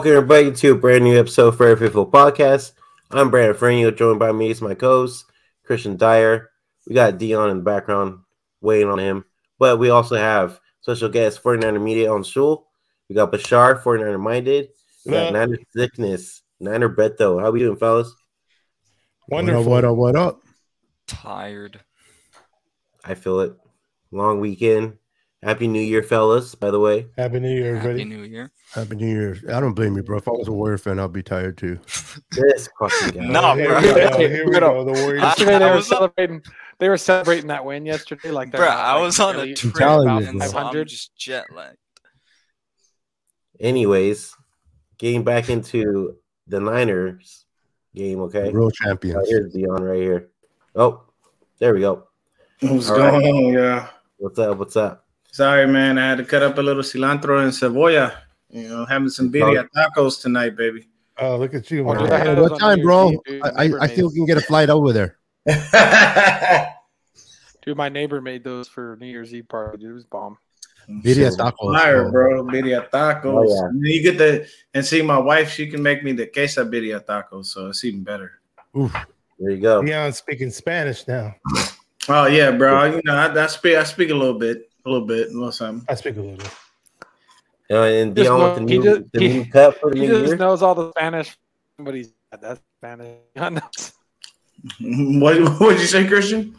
Welcome everybody to a brand new episode of Fair Faithful Podcast. I'm Brandon Franio, joined by me is my co-host Christian Dyer. We got Dion in the background waiting on him, but we also have special guest 49er Media on Shul. We got Bashar, 49er Minded. We got Niner Sickness, Niner Beto. How we doing, fellas? Wonderful. What up, what up, what up? Tired. I feel it. Long weekend. Happy New Year, fellas, by the way. Happy New Year, everybody. Happy New Year. Happy New Year. I don't blame you, bro. If I was a Warrior fan, I'd be tired too. this fucking guy. No, Here bro. we go. Here we go. The I- Warriors. Yesterday they were was up- celebrating. They were celebrating that win yesterday. Like they're Bro, not, I like, was on a really trip about you, and bro. so I'm 500. just jet lagged. Anyways, getting back into the Niners game, okay? Real Right champions. Oh, here's Dion right here. Oh, there we go. What's All going right. on? Yeah. What's up? What's up? Sorry, man. I had to cut up a little cilantro and cebolla. You know, having some birria tacos tonight, baby. Oh, look at you, Oh, man. I had Hey, what time, bro? Dude. I, I, Neighbor I still made can get a flight over there. Dude, my neighbor made those for New Year's Eve party. Dude, it was bomb. Birria tacos. Fire, bro. bro. Birria tacos. Oh, yeah. And you get the and see my wife, she can make me the queso birria tacos, so it's even better. Oof. There you go. Dion's speaking Spanish now. Oh yeah, bro. You know, I, I speak I speak a little bit, a little bit, a little something. I speak a little bit. Uh, and Just Dion with the know- he new, just- the he- new cup for the He new just year. knows all the Spanish. Somebody's that's Spanish. I what what did you say, Christian?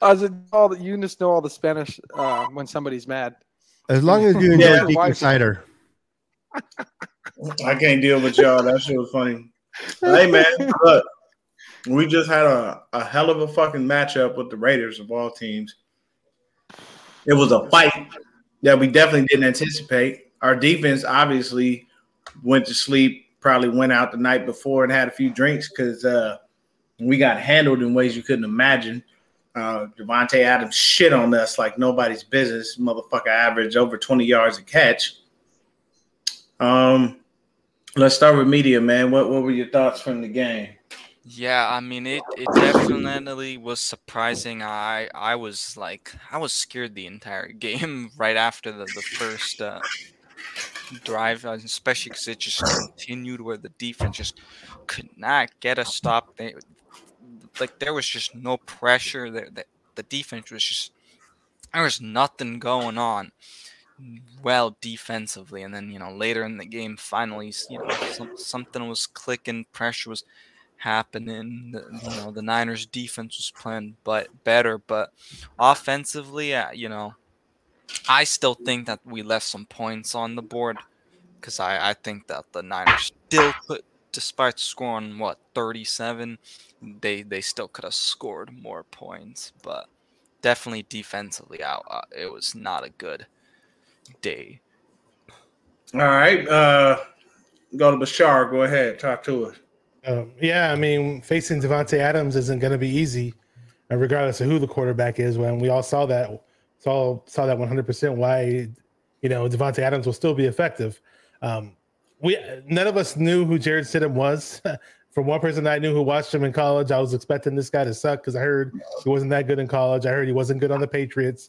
I said, all the, you just know all the Spanish uh, when somebody's mad. As long as you enjoy Yeah. Deacon Cider. I can't deal with y'all. That shit was funny. hey man, look, we just had a, a hell of a fucking matchup with the Raiders of all teams. It was a fight that we definitely didn't anticipate. Our defense obviously went to sleep, probably went out the night before and had a few drinks because uh, we got handled in ways you couldn't imagine. Uh, Davante Adams shit on us like nobody's business. Motherfucker averaged over 20 yards a catch. Um, let's start with media, man. What what were your thoughts from the game? Yeah, I mean it. It definitely was surprising. I I was like I was scared the entire game right after the the first uh, drive, uh, especially because it just continued where the defense just could not get a stop. They like there was just no pressure. The the, the defense was just there was nothing going on well defensively and then you know later in the game finally you know some, something was clicking pressure was happening the, you know the niners defense was playing but better but offensively uh, you know i still think that we left some points on the board because I, I think that the niners still could despite scoring what 37 they they still could have scored more points but definitely defensively out uh, it was not a good day All right, uh, go to Bashar. Go ahead, talk to us. Um, yeah, I mean, facing Davante Adams isn't going to be easy, uh, regardless of who the quarterback is. When we all saw that, saw saw that 100 percent why you know Davante Adams will still be effective. Um, we none of us knew who Jarrett Stidham was. From one person I knew who watched him in college, I was expecting this guy to suck because I heard he wasn't that good in college. I heard he wasn't good on the Patriots,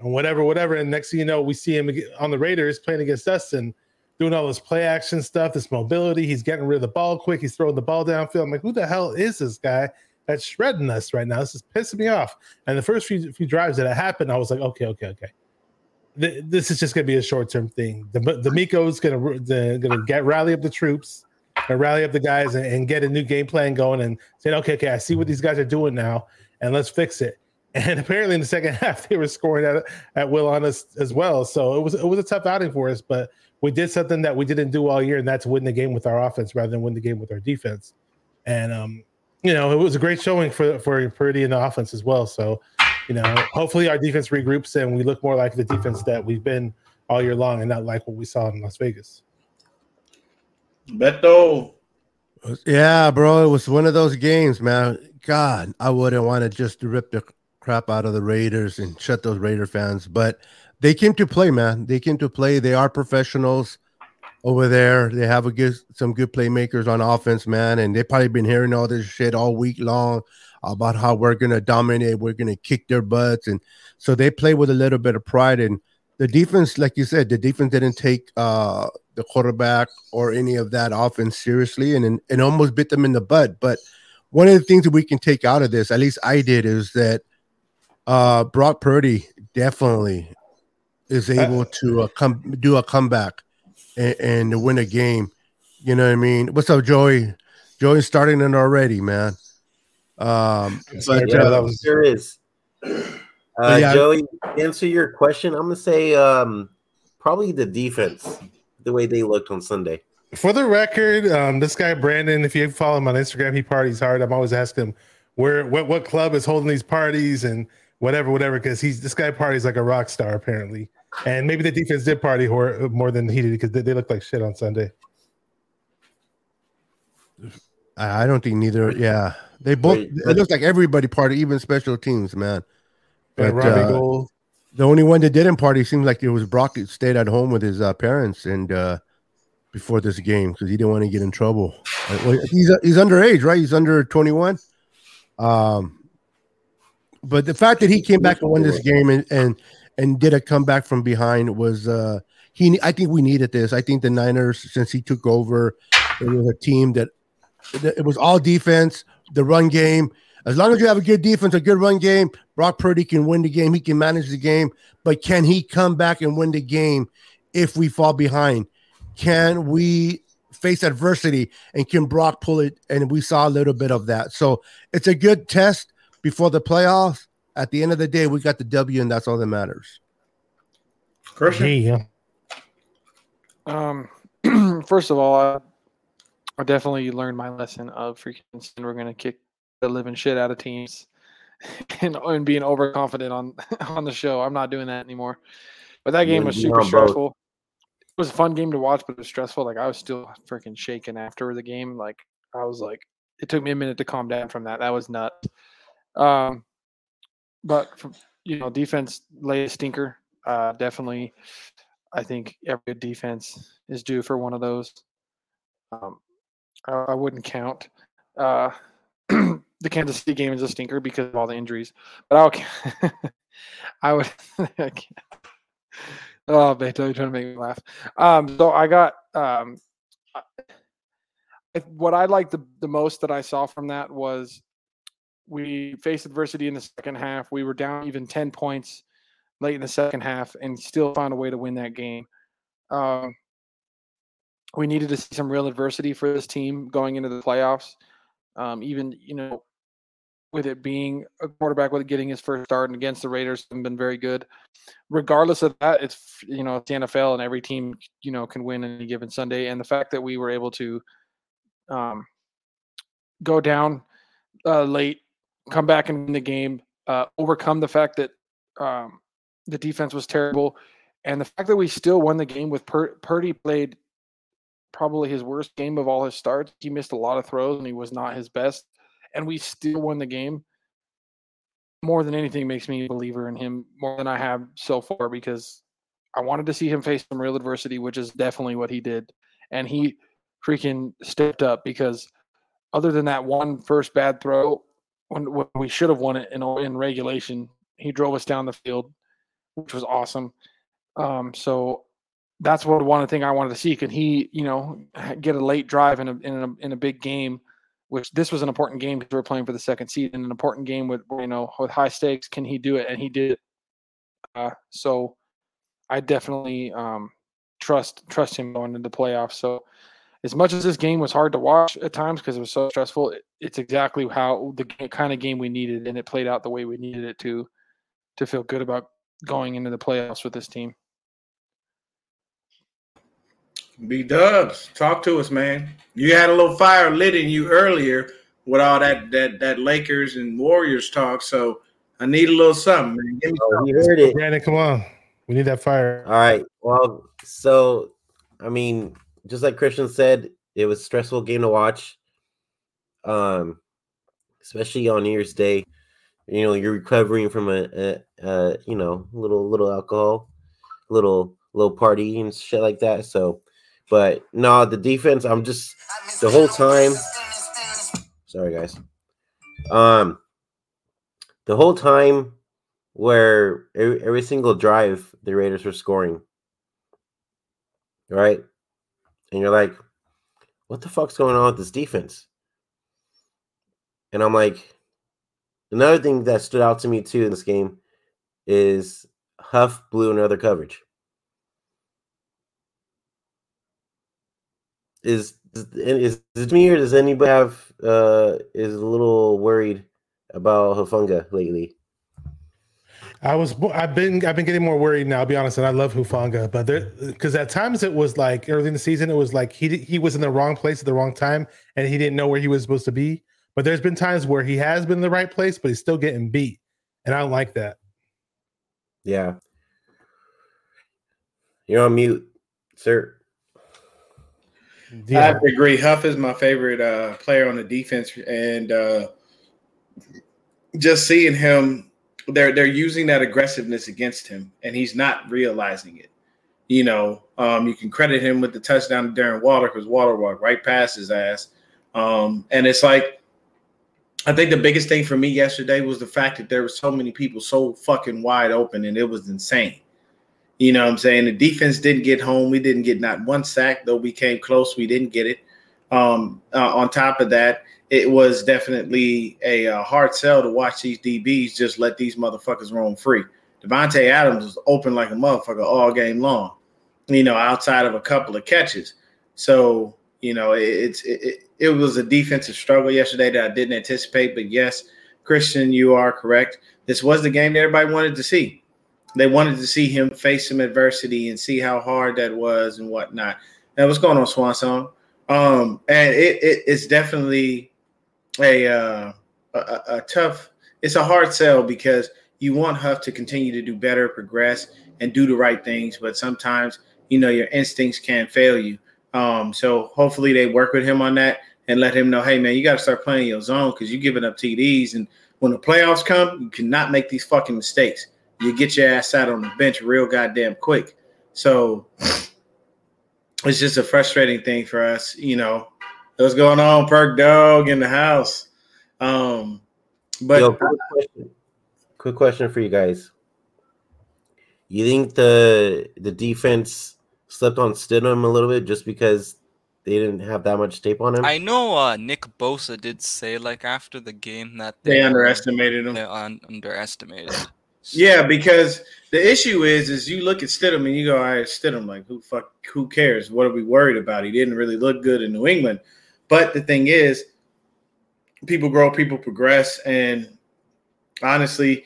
and whatever, whatever. And next thing you know, we see him on the Raiders playing against us and doing all this play action stuff, this mobility. He's getting rid of the ball quick. He's throwing the ball downfield. I'm like, who the hell is this guy that's shredding us right now? This is pissing me off. And the first few, few drives that happened, I was like, okay, okay, okay. Th- This is just going to be a short term thing. The, Miko's going to gonna get rally up the troops, and rally up the guys, and, and get a new game plan going, and saying, okay, okay, I see what these guys are doing now, and let's fix it. And apparently, in the second half, they were scoring at at will on us as well. So it was it was a tough outing for us, but we did something that we didn't do all year, and that's win the game with our offense rather than win the game with our defense. And um, you know, it was a great showing for for Purdy in the offense as well. So, you know, hopefully our defense regroups and we look more like the defense that we've been all year long, and not like what we saw in Las Vegas. Beto. Yeah, bro. It was one of those games, man. God, I wouldn't want to just rip the crap out of the Raiders and shut those Raider fans, but they came to play, man. They came to play. They are professionals over there. They have a good some good playmakers on offense, man, and they've probably been hearing all this shit all week long about how we're gonna dominate, we're gonna kick their butts, and so they play with a little bit of pride. And the defense, like you said, the defense didn't take uh the quarterback or any of that offense seriously, and and, and almost bit them in the butt. But one of the things that we can take out of this, at least I did, is that uh, Brock Purdy definitely is able to uh, come do a comeback and, and win a game. You know what I mean? What's up, Joey? Joey's starting it already, man. Um, but, Yeah, uh, that was- There is. Uh, yeah. Joey, answer your question, I'm gonna say um, probably the defense, the way they looked on Sunday. For the record, um, this guy Brandon, if you follow him on Instagram, he parties hard. I'm always asking him where what what club is holding these parties and whatever, whatever, because he's this guy parties like a rock star apparently. And maybe the defense did party hor- more than he did because they, they looked like shit on Sunday. I I don't think neither. Yeah, they both. Wait, it but- looks like everybody party, even special teams, man. But, Robbie uh, The only one that didn't party seems like it was Brock. That stayed at home with his uh, parents and uh, before this game because he didn't want to get in trouble. Well, he's he's underage, right? He's under twenty one. Um, but the fact that he came back and won this game and and and did a comeback from behind was uh he. I think we needed this. I think the Niners, since he took over, it was a team that it was all defense, the run game. As long as you have a good defense, a good run game, Brock Purdy can win the game. He can manage the game, but can he come back and win the game if we fall behind? Can we face adversity and can Brock pull it? And we saw a little bit of that. So it's a good test before the playoffs. At the end of the day, we got the W, and that's all that matters. Christian, Yeah. Um, first of all, I, I definitely learned my lesson of freaking saying we're gonna kick the living shit out of teams and, and being overconfident on on the show. I'm not doing that anymore. But that game and was Dion super both. stressful. It was a fun game to watch, but it was stressful. Like I was still freaking shaking after the game. Like I was like, it took me a minute to calm down from that. That was nuts. Um, but from, you know, defense laid a stinker. Uh, definitely, I think every defense is due for one of those. Um, I, I wouldn't count uh, the Kansas City game as a stinker because of all the injuries, but I'll. I would. Oh, Beto, you're trying to make me laugh. Um, so I got um, I- what I liked the, the most that I saw from that was we faced adversity in the second half. We were down even 10 points late in the second half and still found a way to win that game. Um, we needed to see some real adversity for this team going into the playoffs. Um, even, you know, with it being a quarterback with getting his first start and against the Raiders have been very good. Regardless of that, it's you know it's the NFL and every team you know can win any given Sunday. And the fact that we were able to um, go down uh, late, come back and win the game, uh, overcome the fact that um, the defense was terrible, and the fact that we still won the game with Pur- Purdy played probably his worst game of all his starts. He missed a lot of throws and he was not his best, and we still won the game. More than anything, makes me a believer in him more than I have so far because I wanted to see him face some real adversity, which is definitely what he did, and he freaking stepped up because other than that one first bad throw when, when we should have won it in in regulation, he drove us down the field, which was awesome. Um, so that's what one thing I wanted to see. Can he, you know, get a late drive in a in a in a big game? Which this was an important game because we are playing for the second seed, and an important game with you know with high stakes. Can he do it? And he did. Uh, so I definitely um, trust trust him going into the playoffs. So as much as this game was hard to watch at times because it was so stressful, it, it's exactly how the kind of game we needed, and it played out the way we needed it to to feel good about going into the playoffs with this team. B Dubs, talk to us, man. You had a little fire lit in you earlier with all that that that Lakers and Warriors talk. So I need a little something, man. Give me Oh, something. you heard it. Brandon, come on. We need that fire. All right. Well, so I mean, just like Christian said, it was a stressful game to watch. Um, especially on New Year's Day. You know, you're recovering from a, a, a you know, little little alcohol, little little party and shit like that. So, but no, the defense. I'm just the whole time. Sorry, guys. Um, the whole time where every, every single drive the Raiders were scoring. Right? And you're like, what the fuck's going on with this defense? And I'm like, another thing that stood out to me too in this game is Huff blew another coverage. Is is, is me or does anybody have uh is a little worried about Hufanga lately? I was I've been I've been getting more worried now. I'll be honest, and I love Hufanga, but there because at times it was like early in the season, it was like he he was in the wrong place at the wrong time, and he didn't know where he was supposed to be. But there's been times where he has been in the right place, but he's still getting beat, and I don't like that. Yeah, you're on mute, sir. Yeah. I have to agree. Huff is my favorite uh, player on the defense, and uh, just seeing him they're they're using that aggressiveness against him, and he's not realizing it. You know, um, you can credit him with the touchdown to Darren Waller because Waller walked right past his ass. Um, and it's like, I think the biggest thing for me yesterday was the fact that there were so many people so fucking wide open, and it was insane. You know what I'm saying? The defense didn't get home. We didn't get not one sack, though we came close. We didn't get it. Um, uh, on top of that, it was definitely a, a, hard sell to watch these DBs just let these motherfuckers roam free. Davante Adams was open like a motherfucker all game long, you know, outside of a couple of catches. So, you know, it, it's it, it was a defensive struggle yesterday that I didn't anticipate. But yes, Christian, you are correct. This was the game that everybody wanted to see. They wanted to see him face some adversity and see how hard that was and whatnot. Now, what's going on, Swan Song? Um, and it, it it's definitely a, uh, a, a tough. It's a hard sell because you want Huff to continue to do better, progress, and do the right things. But sometimes, you know, your instincts can fail you. Um, so hopefully they work with him on that and let him know, hey man, you got to start playing your zone because you're giving up TDs, and when the playoffs come, you cannot make these fucking mistakes. You get your ass out on the bench real goddamn quick. So it's just a frustrating thing for us, you know. What's going on, Perk Dog in the house? Um, but Yo, quick, question. quick question for you guys. You think the the defense slept on Stidham a little bit just because they didn't have that much tape on him? I know uh, Nick Bosa did say like after the game that they, they underestimated him. They un- underestimated. Yeah, because the issue is, is you look at Stidham and you go, "I right, Stidham, like who fuck, who cares? What are we worried about? He didn't really look good in New England." But the thing is, people grow, people progress, and honestly,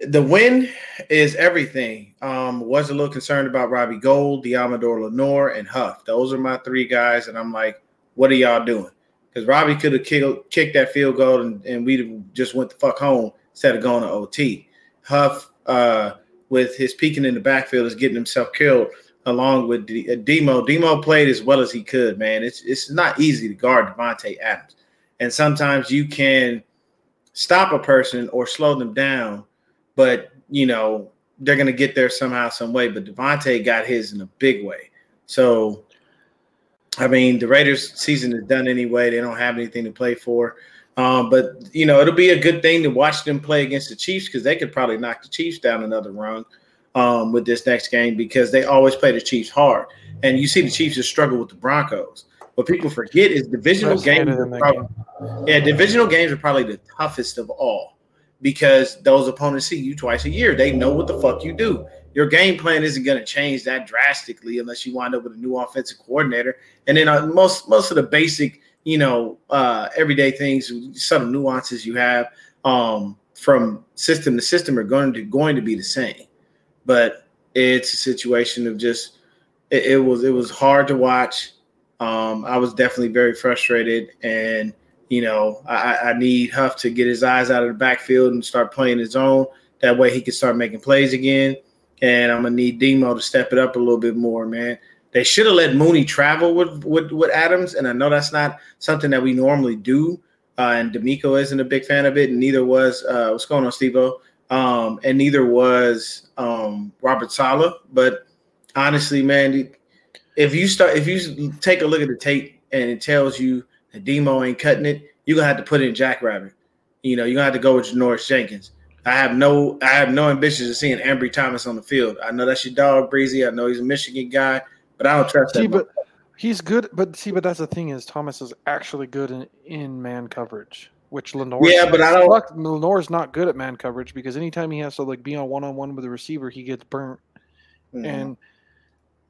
the win is everything. Um, was a little concerned about Robbie Gould, Deommodore Lenoir, and Huff. Those are my three guys, and I'm like, what are y'all doing? Because Robbie could have kicked, kicked that field goal, and, and we'd just went the fuck home instead of going to OT. Huff, uh, with his peeking in the backfield, is getting himself killed along with D- uh, Demo. Demo played as well as he could, man. It's it's not easy to guard Davante Adams, and sometimes you can stop a person or slow them down, but you know they're gonna get there somehow, some way. But Davante got his in a big way. So, I mean, the Raiders' season is done anyway. They don't have anything to play for. Um, but you know, it'll be a good thing to watch them play against the Chiefs because they could probably knock the Chiefs down another rung um, with this next game because they always play the Chiefs hard. And you see the Chiefs just struggle with the Broncos. What people forget is divisional games. Probably, game. Yeah, divisional games are probably the toughest of all because those opponents see you twice a year. They know what the fuck you do. Your game plan isn't going to change that drastically unless you wind up with a new offensive coordinator. And then uh, most most of the basic, you know, uh, everyday things, subtle nuances you have um, from system to system are going to going to be the same but it's a situation of just it, it was it was hard to watch. Um, I was definitely very frustrated, and you know I, I need Huff to get his eyes out of the backfield and start playing his own. That way he can start making plays again. And I'm gonna need Demo to step it up a little bit more, man. They should have let Mooney travel with, with with Adams, and I know that's not something that we normally do. Uh, and DeMeco isn't a big fan of it, and neither was uh, what's going on, Steve-O um, and neither was um, Robert Saleh. But honestly, man, if you start, if you take a look at the tape and it tells you that Demo ain't cutting it, you're gonna have to put in Jack Jackrabbit. You know, you're gonna have to go with Janoris Jenkins. I have no, I have no ambitions of seeing Ambry Thomas on the field. I know that's your dog, Breezy. I know he's a Michigan guy, but I don't trust See, that. But He's good, but see, but that's the thing is Thomas is actually good in, in man coverage, which Lenoir. Yeah, but I don't- Luck, Lenoir's not good at man coverage because anytime he has to like be on one on one with a receiver, he gets burnt. Mhm.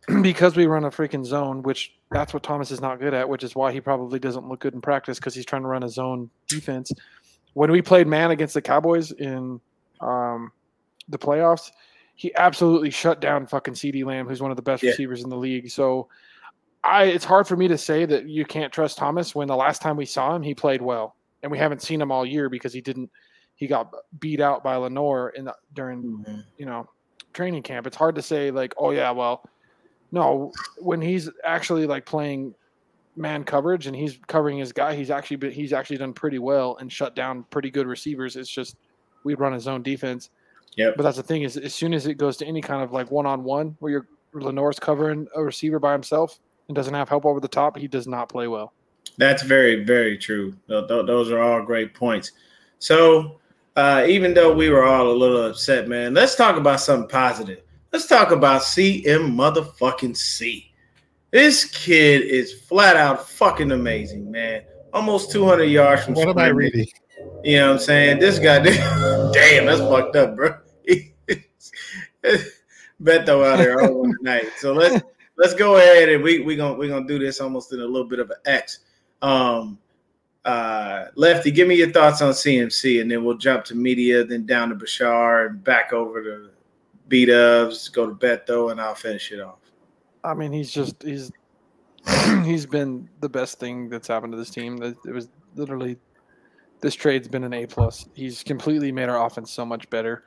And because we run a freaking zone, which that's what Thomas is not good at, which is why he probably doesn't look good in practice because he's trying to run a zone defense. When we played man against the Cowboys in um, the playoffs, he absolutely shut down fucking CeeDee Lamb, who's one of the best Yeah. receivers in the league. So I it's hard for me to say that you can't trust Thomas when the last time we saw him, he played well. And we haven't seen him all year because he didn't he got beat out by Lenoir in the, during Mhm. you know training camp it's hard to say like oh yeah well no when he's actually like playing man coverage and he's covering his guy he's actually been, he's actually done pretty well and shut down pretty good receivers it's just we run his own defense Yeah. but that's the thing is as soon as it goes to any kind of like one-on-one where you're lenoir's covering a receiver by himself and doesn't have help over the top he does not play well That's very, very true. Th- th- those are all great points. So, uh, even though we were all a little upset, man, let's talk about something positive. Let's talk about CM motherfucking C. This kid is flat out fucking amazing, man. Almost 200 yards from What am I reading? You know what I'm saying? This guy, damn, that's fucked up, bro. Beto out there all one night. So let's let's go ahead and we we gonna we gonna do this almost in a little bit of an X. Um, uh, Lefty, give me your thoughts on CMC, and then we'll jump to media, then down to Bashar, and back over to B Dubs, go to Beto, and I'll finish it off. I mean, he's just he's he's been the best thing that's happened to this team. That It was literally this trade's been an A plus. He's completely made our offense so much better.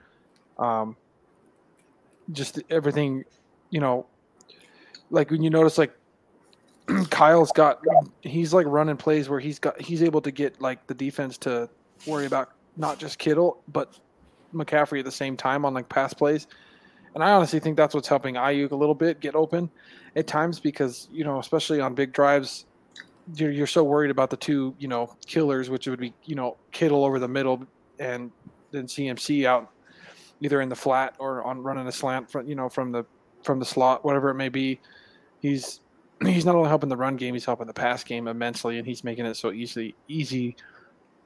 Um, just everything, you know, like when you notice like Kyle's got he's like running plays where he's got he's able to get like the defense to worry about not just Kittle but McCaffrey at the same time on like pass plays. And I honestly think that's what's helping Aiyuk a little bit get open at times because you know, especially on big drives, you're, you're so worried about the two you know killers, which would be you know Kittle over the middle and then CMC out either in the flat or on running a slant from you know from the from the slot, whatever it may be. He's he's not only helping the run game, he's helping the pass game immensely, and he's making it so easily easy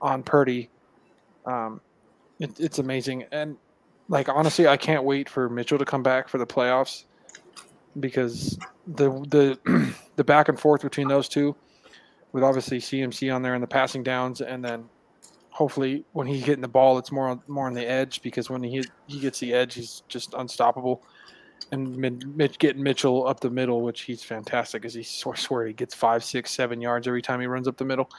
on Purdy. Um, it, it's amazing, and like honestly, I can't wait for Mitchell to come back for the playoffs because the the the back and forth between those two, with obviously CMC on there and the passing downs, and then hopefully when he's getting the ball, it's more on, more on the edge because when he he gets the edge, he's just unstoppable. And Mid- Mitch getting Mitchell up the middle, which he's fantastic, because he swear, swear he gets five, six, seven yards every time he runs up the middle,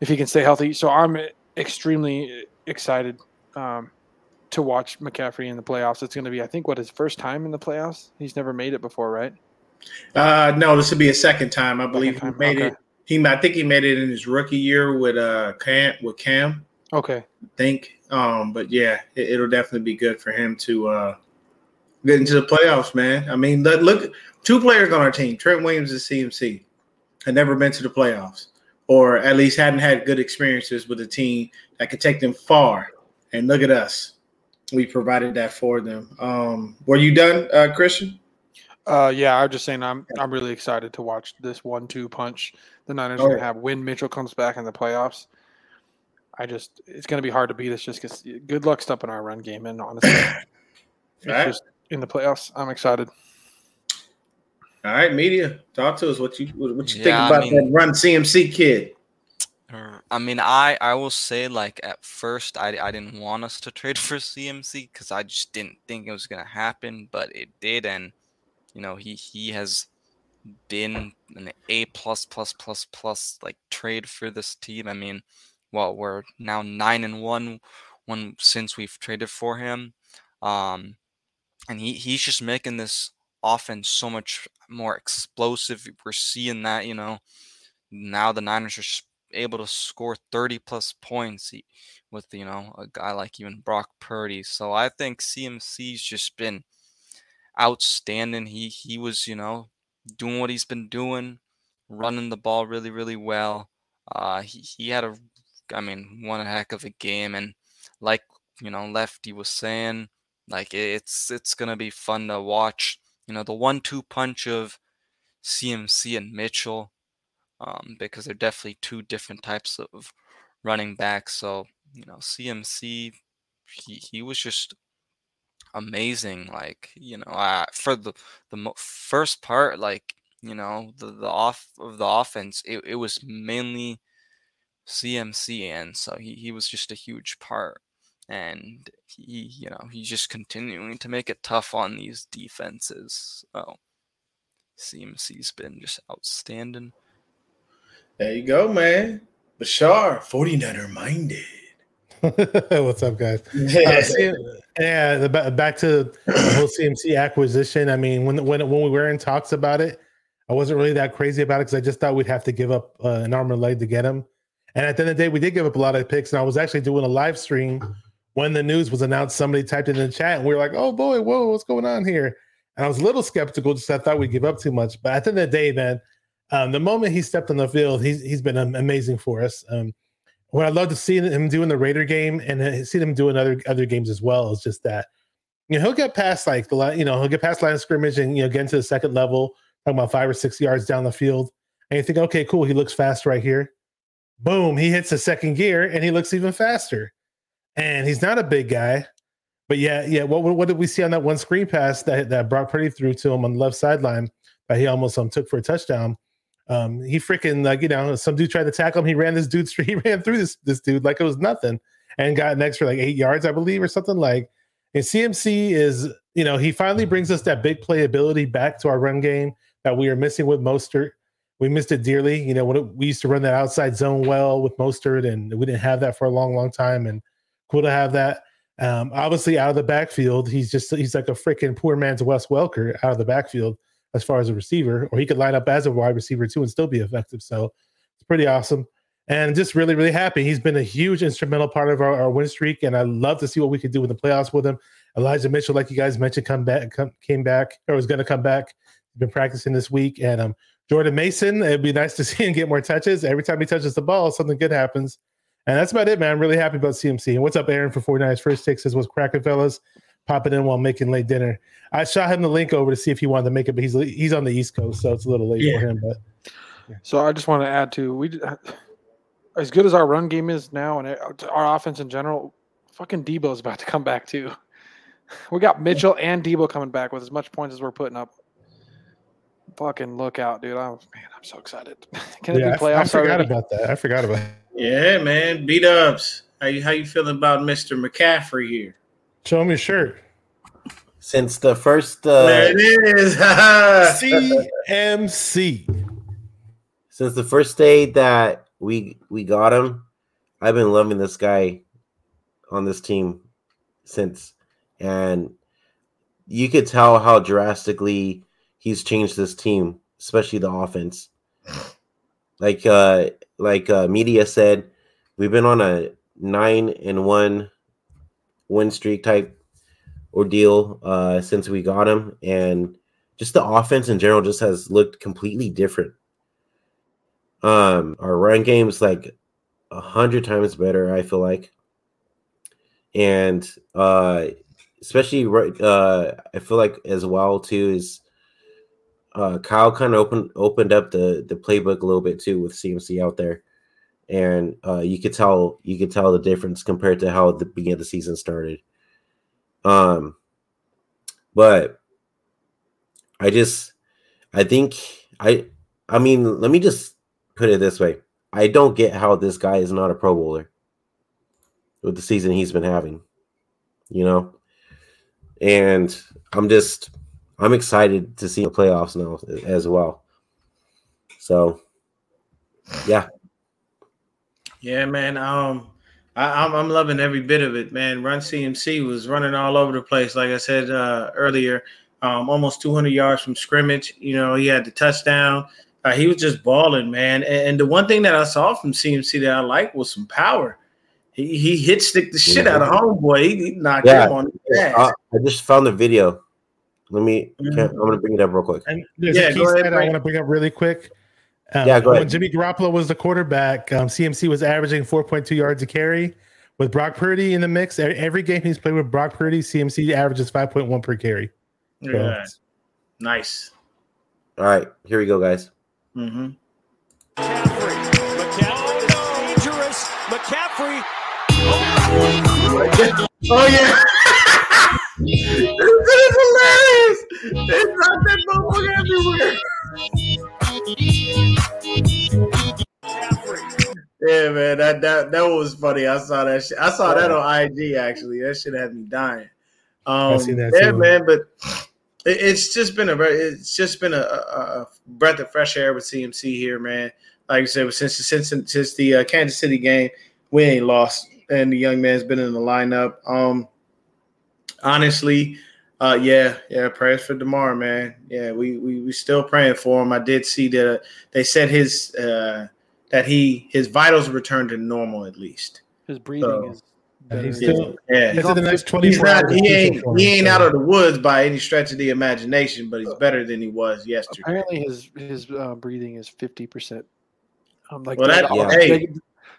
if he can stay healthy. So I'm extremely excited um, to watch McCaffrey in the playoffs. It's going to be, I think, what his first time in the playoffs. He's never made it before, right? Uh, no, this will be a second time. I believe Second he made okay. it. He, I think he made it in his rookie year with uh Cam with Cam. Okay. I think. Um, but yeah, it, it'll definitely be good for him to uh get into the playoffs, man. I mean, look, look two players on our team, Trent Williams and CMC, had never been to the playoffs, or at least hadn't had good experiences with a team that could take them far. And look at us. We provided that for them. Um, were you done, uh, Christian? Uh, yeah, I'm just saying I'm I'm really excited to watch this one-two punch the Niners are Oh, gonna have when Mitchell comes back in the playoffs. I just it's gonna be hard to beat us just because good luck stopping our run game and honestly, Right. just in the playoffs. I'm excited. All right, media, talk to us. What you what, what you Yeah, think I about mean- that run CMC kid? Uh, I mean, I I will say like at first I I didn't want us to trade for CMC because I just didn't think it was gonna happen, but it did, and you know he he has been an A plus plus plus plus like trade for this team. I mean, well we're now nine and one when since we've traded for him, um, and he he's just making this offense so much more explosive. We're seeing that you know now the Niners are able to score 30 plus points with you know a guy like even Brock Purdy. So I think CMC's just been outstanding. He he was you know doing what he's been doing, running the ball really really well. Uh, he he had a, I mean one heck of a game, and like you know Lefty was saying, like it's it's gonna be fun to watch. You know the one-two punch of CMC and Mitchell um, because they're definitely two different types of running backs. So you know, CMC, he he was just amazing. Like you know, for the the mo- first part, like you know, the the off of the offense, it, it was mainly CMC, and so he he was just a huge part. And he, you know, he's just continuing to make it tough on these defenses. Oh, CMC's been just outstanding. There you go, man. Bashar, 49er minded. What's up, guys? Uh, see- yeah, the, back to the whole CMC acquisition. I mean, when when when we were in talks about it, I wasn't really that crazy about it because I just thought we'd have to give up uh, an arm and leg to get him. And at the end of the day, we did give up a lot of picks. And I was actually doing a live stream when the news was announced. Somebody typed in the chat, and we were like, "Oh boy, whoa, what's going on here?" And I was a little skeptical, just I thought we'd give up too much. But at the end of the day, man, um, the moment he stepped on the field, he's he's been amazing for us. Um, what I love to see him doing the Raider game and uh, see him doing other other games as well is just that you know he'll get past like the li- you know he'll get past line of scrimmage and you know get into the second level, talking about five or six yards down the field, and you think, okay, cool, he looks fast right here. Boom, he hits the second gear and he looks even faster. And he's not a big guy, but yeah, yeah. What what did we see on that one screen pass that that Brock Purdy threw to him on the left sideline that he almost um took for a touchdown? Um, he freaking like you know some dude tried to tackle him. He ran this dude straight. He ran through this this dude like it was nothing, and got an extra like eight yards, I believe, or something like. And CMC is you know he finally brings us that big playability back to our run game that we are missing with Mostert. We missed it dearly. You know when it, we used to run that outside zone well with Mostert, and we didn't have that for a long, long time. And cool to have that. Um, obviously, out of the backfield, he's just he's like a freaking poor man's Wes Welker out of the backfield as far as a receiver, or he could line up as a wide receiver too and still be effective. So it's pretty awesome. And just really, really happy. He's been a huge instrumental part of our, our win streak, and I love to see what we could do in the playoffs with him. Elijah Mitchell, like you guys mentioned, come back, come, came back, or was going to come back. Been practicing this week, and um, Jordan Mason. It'd be nice to see him get more touches. Every time he touches the ball, something good happens. And that's about it, man. I'm really happy about CMC. And what's up, Aaron, for 49ers First Take says, What's cracking, fellas? Popping in while making late dinner. I shot him the link over to see if he wanted to make it, but he's he's on the East Coast, so it's a little late Yeah. for him. But So I just want to add to we as good as our run game is now and our offense in general, fucking Deebo's about to come back too. We got Mitchell and Deebo coming back with as much points as we're putting up. Fucking look out, dude! I'm man, I'm so excited. Can it yeah, be I, I forgot already? about that. I forgot about it. Yeah, man. Beat ups. How you how you feeling about Mr. McCaffrey here? Show me your shirt. Since the first uh, there it is. CMC. since the first day that we we got him, I've been loving this guy on this team since, and you could tell how drastically he's changed this team, especially the offense. Like uh like uh media said, we've been on a nine and one win streak type ordeal uh since we got him, and just the offense in general just has looked completely different. Um, our run game is like a hundred times better. I feel like, and uh, especially right, uh, I feel like as well too is uh, Kyle kind of opened opened up the the playbook a little bit too with CMC out there, and uh, you could tell you could tell the difference compared to how the beginning of the season started. Um, but I just I think I I mean let me just put it this way. I don't get how this guy is not a pro bowler with the season he's been having. You know? And I'm just I'm excited to see the playoffs now as well. So yeah. Yeah, man. Um, I, I'm I'm loving every bit of it, man. Run CMC was running all over the place, like I said uh, earlier. Um, almost 200 yards from scrimmage. You know, he had the touchdown. Uh, he was just balling, man. And, and the one thing that I saw from CMC that I like was some power. He he hit stick the shit out of homeboy. He, he knocked Yeah. him on the ass. Uh, I just found the video. Let me can, I'm gonna bring it up real quick. And there's Yeah, a key go ahead, stat I want to bring up really quick. Um, Yeah, go When. Jimmy Garoppolo was the quarterback, um, CMC was averaging 4.2 yards a carry. With Brock Purdy in the mix, every game he's played with Brock Purdy, CMC averages 5.1 per carry. Look at that. Nice. All right, here we go, guys. Mm-hmm. McCaffrey. McCaffrey is dangerous. McCaffrey. Oh yeah. That motherfucker everywhere. Yeah, man, that that that was funny. I saw that shit. I saw that on IG actually. That shit had me dying. Um, seen that yeah, too. man, but it, it's just been a very, it's just been a, a, a breath of fresh air with CMC here, man. Like I said, since since since the uh, Kansas City game, we ain't lost, and the young man's been in the lineup. Um, honestly, uh, yeah, yeah, prayers for Damar, man. Yeah, we we we still praying for him. I did see that uh, they said his uh, that he his vitals returned to normal at least. His breathing So, is. And better. he's still Yeah, into the next he's 24 not. He ain't. He ain't out of the woods by any stretch of the imagination, but he's better than he was yesterday. Apparently, his his uh, breathing is fifty percent. Um, like Well, that- Yeah. they- hey.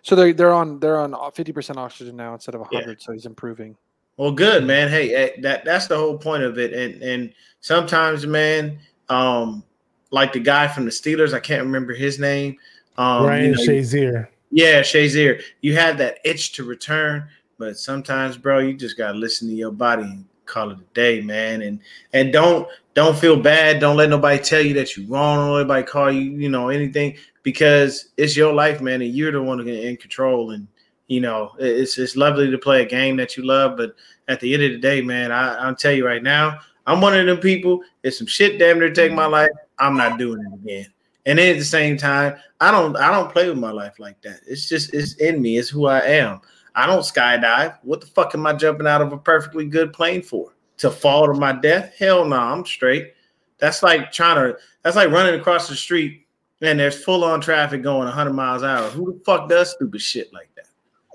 so they're they're on they're on fifty percent oxygen now instead of Yeah. hundred. So he's improving. Well, good man. Hey, eh, that that's the whole point of it. And and sometimes, man, um, like the guy from the Steelers, I can't remember his name. Um, Ryan you know, Shazier. Yeah, Shazier. You have that itch to return, but sometimes, bro, you just gotta listen to your body and call it a day, man. And and don't don't feel bad. Don't let nobody tell you that you're wrong. Don't let nobody call you, you know, anything because it's your life, man, and you're the one in control. And you know, it's it's lovely to play a game that you love, but at the end of the day, man, I, I'll tell you right now, I'm one of them people. If some shit damn near take my life, I'm not doing it again. And then at the same time, I don't I don't play with my life like that. It's just it's in me. It's who I am. I don't skydive. What the fuck am I jumping out of a perfectly good plane for? To fall to my death? Hell no, I'm straight. That's like trying to that's like running across the street and there's full on traffic going 100 miles an hour. Who the fuck does stupid shit like?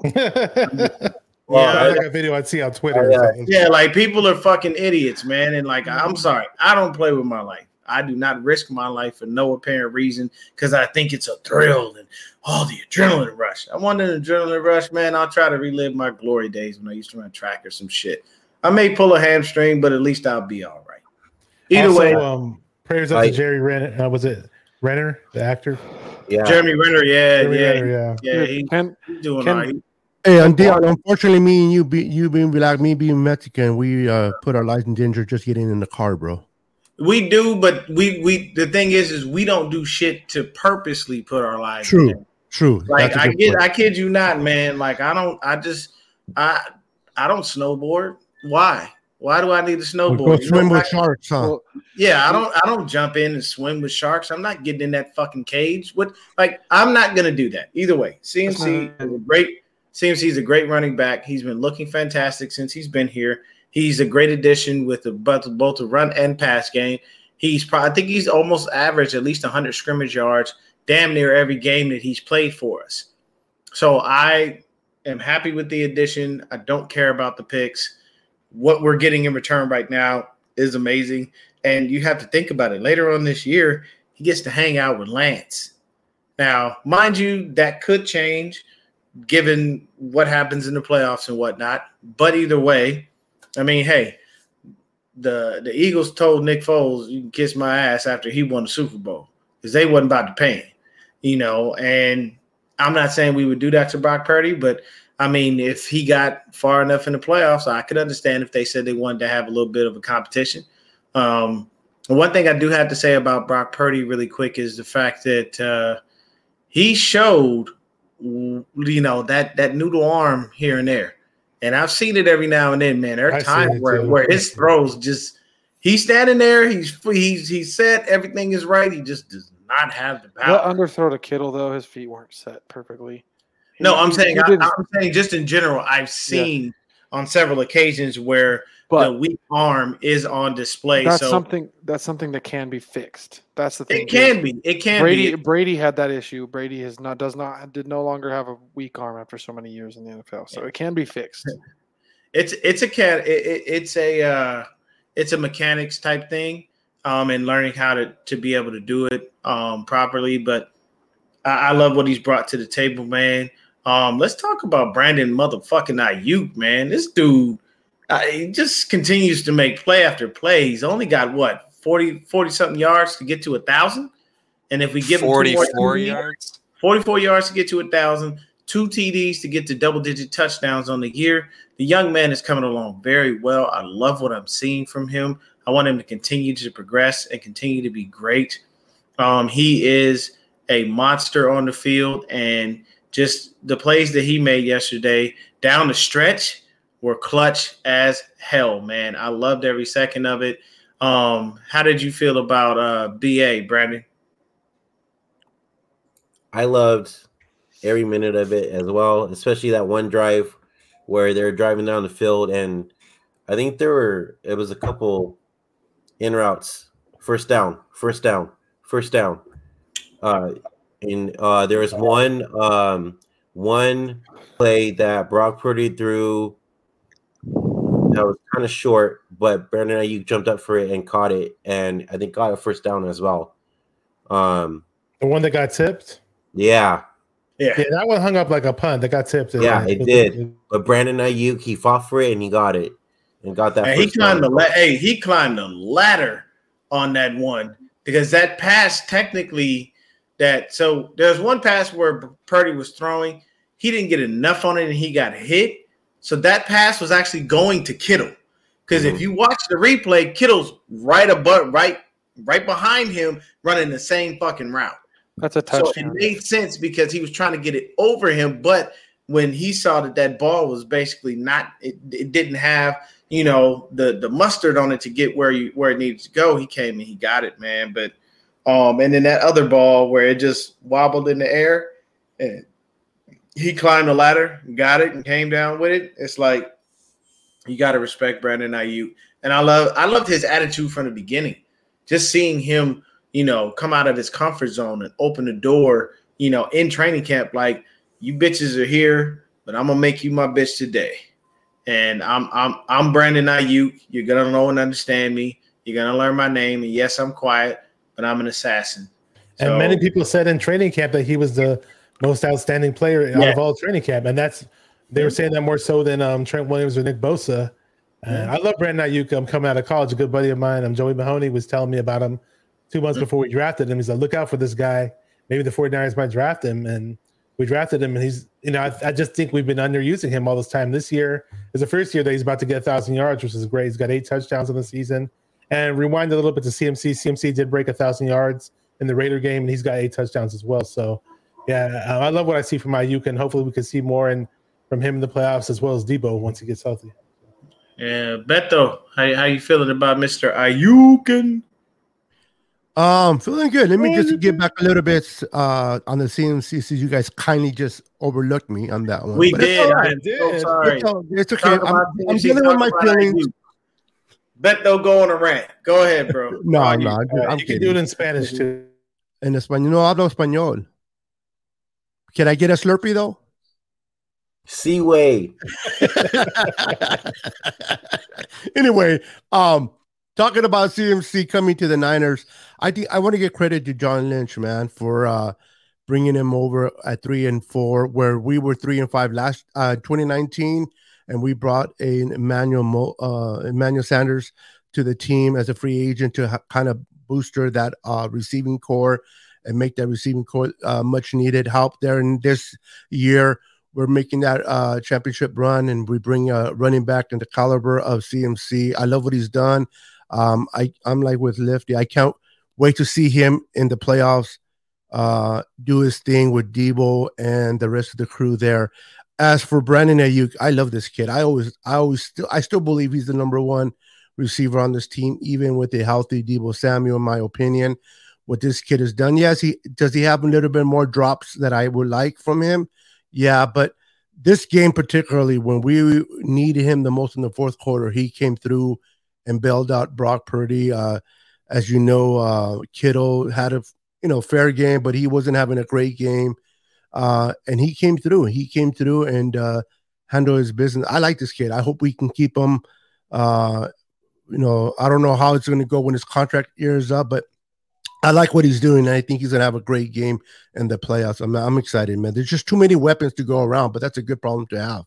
Well, Yeah, I like a video I'd see on Twitter. or Yeah. like people are fucking idiots, man. And like, I'm sorry, I don't play with my life. I do not risk my life for no apparent reason because I think it's a thrill and all the adrenaline rush. I want an adrenaline rush, man. I'll try to relive my glory days when I used to run track or some shit. I may pull a hamstring, but at least I'll be all right. Either Also, way, um, prayers up Like- to Jerry Renner. Uh, was it Renner, the actor? Yeah. Jeremy Renner, yeah, Jeremy yeah, Renner, yeah. yeah, he- Ken, he's doing Ken- all right. Hey, and Dion, unfortunately, me and you, be, you being black, me being Mexican, we uh, put our lives in danger just getting in the car, bro. We do, but we we the thing is, is we don't do shit to purposely put our lives. True. in. True. Like I a I good get, point. I kid you not, man. Like I don't, I just, I, I don't snowboard. Why? Why do I need to We go snowboard? You know, swim with I- sharks, huh? well, yeah, I don't, I don't jump in and swim with sharks. I'm not getting in that fucking cage. What? Like I'm not gonna do that either way. CMC is a great. CMC he's a great running back. He's been looking fantastic since he's been here. He's a great addition with the both both the run and pass game. He's probably, I think he's almost averaged at least 100 scrimmage yards, damn near every game that he's played for us. So I am happy with the addition. I don't care about the picks. What we're getting in return right now is amazing. And you have to think about it. Later on this year, he gets to hang out with Lance. Now, mind you, that could change given what happens in the playoffs and whatnot. But either way, I mean, hey, the the Eagles told Nick Foles, "You can kiss my ass" after he won the Super Bowl because they wasn't about to pay him, you know. And I'm not saying we would do that to Brock Purdy, but I mean, if he got far enough in the playoffs, I could understand if they said they wanted to have a little bit of a competition. Um, one thing I do have to say about Brock Purdy really quick is the fact that uh, he showed, you know, that that noodle arm here and there. And I've seen it every now and then, man. There are times where, too. where his throws just he's standing there, he's he's he's set, everything is right. He just does not have the that power. underthrow to Kittle though, his feet weren't set perfectly. He- No, I'm he- saying he I, I'm saying just in general, I've seen on several occasions where the but weak arm is on display. that's so something that's something that can be fixed. That's the thing. it can be. It can Brady be. Brady Brady had that issue. Brady has not does not did no longer have a weak arm after so many years in the NFL. So it can be fixed. It's it's a cat. It, it, it's a uh, it's a mechanics type thing, um, and learning how to to be able to do it um properly. But I, I love what he's brought to the table, man. Um, let's talk about Brandon motherfucking Aiyuk, man. This dude, uh, he just continues to make play after play. He's only got what 40, 40 something yards to get to a thousand. And if we give him two more 44 yards. 44 yards to get to a thousand, two TDs to get to double digit touchdowns on the year. The young man is coming along very well. I love what I'm seeing from him. I want him to continue to progress and continue to be great. Um, he is a monster on the field, and just the plays that he made yesterday down the stretch were clutch as hell, man. I loved every second of it. Um, how did you feel about uh, BA, Brandon? I loved every minute of it as well, especially that one drive where they're driving down the field and I think there were it was a couple in routes, first down, first down, first down. Uh and uh there was one um one play that Brock Purdy threw that was kind of short, but Brandon Aiyuk jumped up for it and caught it, and I think got a first down as well. Um, The one that got tipped. yeah, Yeah. Yeah, that one hung up like a punt. That got tipped. Yeah, it did. but Brandon Aiyuk he fought for it and he got it and got that. And he first down. climbed the la- hey, he climbed the ladder on that one because that pass technically that so there's one pass where Purdy was throwing, he didn't get enough on it and he got hit. So that pass was actually going to Kittle. Because if Mhm. you watch the replay, Kittle's right above right right behind him running the same fucking route. That's a touchdown. So it made sense because he was trying to get it over him, but when he saw that that ball was basically not, it, it didn't have, you know, the the mustard on it to get where you where it needed to go. He came and he got it, man. But um, and then that other ball where it just wobbled in the air, and he climbed the ladder, got it, and came down with it. It's like you got to respect Brandon Aiyuk, and I love I loved his attitude from the beginning. Just seeing him you know, come out of his comfort zone and open the door, you know, in training camp, like you bitches are here, but I'm gonna make you my bitch today. And I'm I'm I'm Brandon Aiyuk. You're gonna know and understand me. You're gonna learn my name. And yes, I'm quiet, but I'm an assassin. And many people said in training camp that he was the most outstanding player out Yeah. of all training camp, and that's they were saying that more so than um, Trent Williams or Nick Bosa. And I love Brandon Aiyuk. I'm coming out of college. A good buddy of mine, I'm Joey Mahoney, was telling me about him two months before we drafted him. He's like, look out for this guy. Maybe the 49ers might draft him. And we drafted him, and he's, you know, I, I just think we've been underusing him all this time. This year is the first year that he's about to get a thousand yards, which is great. He's got eight touchdowns in the season. And rewind a little bit to CMC. CMC did break a thousand yards in the Raider game, and he's got eight touchdowns as well. So, yeah, uh, I love what I see from Aiyuk, and hopefully we can see more in, from him in the playoffs as well as Deebo once he gets healthy. Yeah, Beto, how, how you feeling about Mr. Ayukin? Um, feeling good. Let me just get back a little bit uh on the CMC since you guys kindly just overlooked me on that one. We But it's did. all I'm right. so sorry. It's, all- it's okay. Talk I'm, about I'm CMC, dealing with my about feelings. Aiyuk. Beto, go on a rant. Go ahead, bro. No, Aiyuk. no, I'm, I'm you can do it in Spanish too. En español, no hablo español. Can I get a Slurpee though? Seaway. anyway, um, talking about CMC coming to the Niners, I think I want to give credit to John Lynch, man, for uh bringing him over at three and four, where we were three and five last uh 2019, and we brought a Emmanuel Mo, uh Emmanuel Sanders to the team as a free agent to ha- kind of booster that uh receiving core and make that receiving core uh, much needed help there in this year we're making that uh, championship run and we bring a running back in the caliber of CMC. I love what he's done. Um, I, I'm like with Lifty. I can't wait to see him in the playoffs uh, do his thing with Deebo and the rest of the crew there. As for Brandon Aiyuk, I love this kid. I always, I always still, I still believe he's the number one receiver on this team, even with a healthy Deebo Samuel, in my opinion. What this kid has done, yes, he does he have a little bit more drops that I would like from him yeah, but this game particularly, when we needed him the most in the fourth quarter, he came through and bailed out Brock Purdy. Uh, as you know, uh, Kittle had a you know fair game, but he wasn't having a great game. Uh, and he came through. He came through and uh, handled his business. I like this kid. I hope we can keep him. Uh, you know, I don't know how it's going to go when his contract year is up, but I like what he's doing. I think he's gonna have a great game in the playoffs. I'm I'm excited, man. There's just too many weapons to go around, but that's a good problem to have.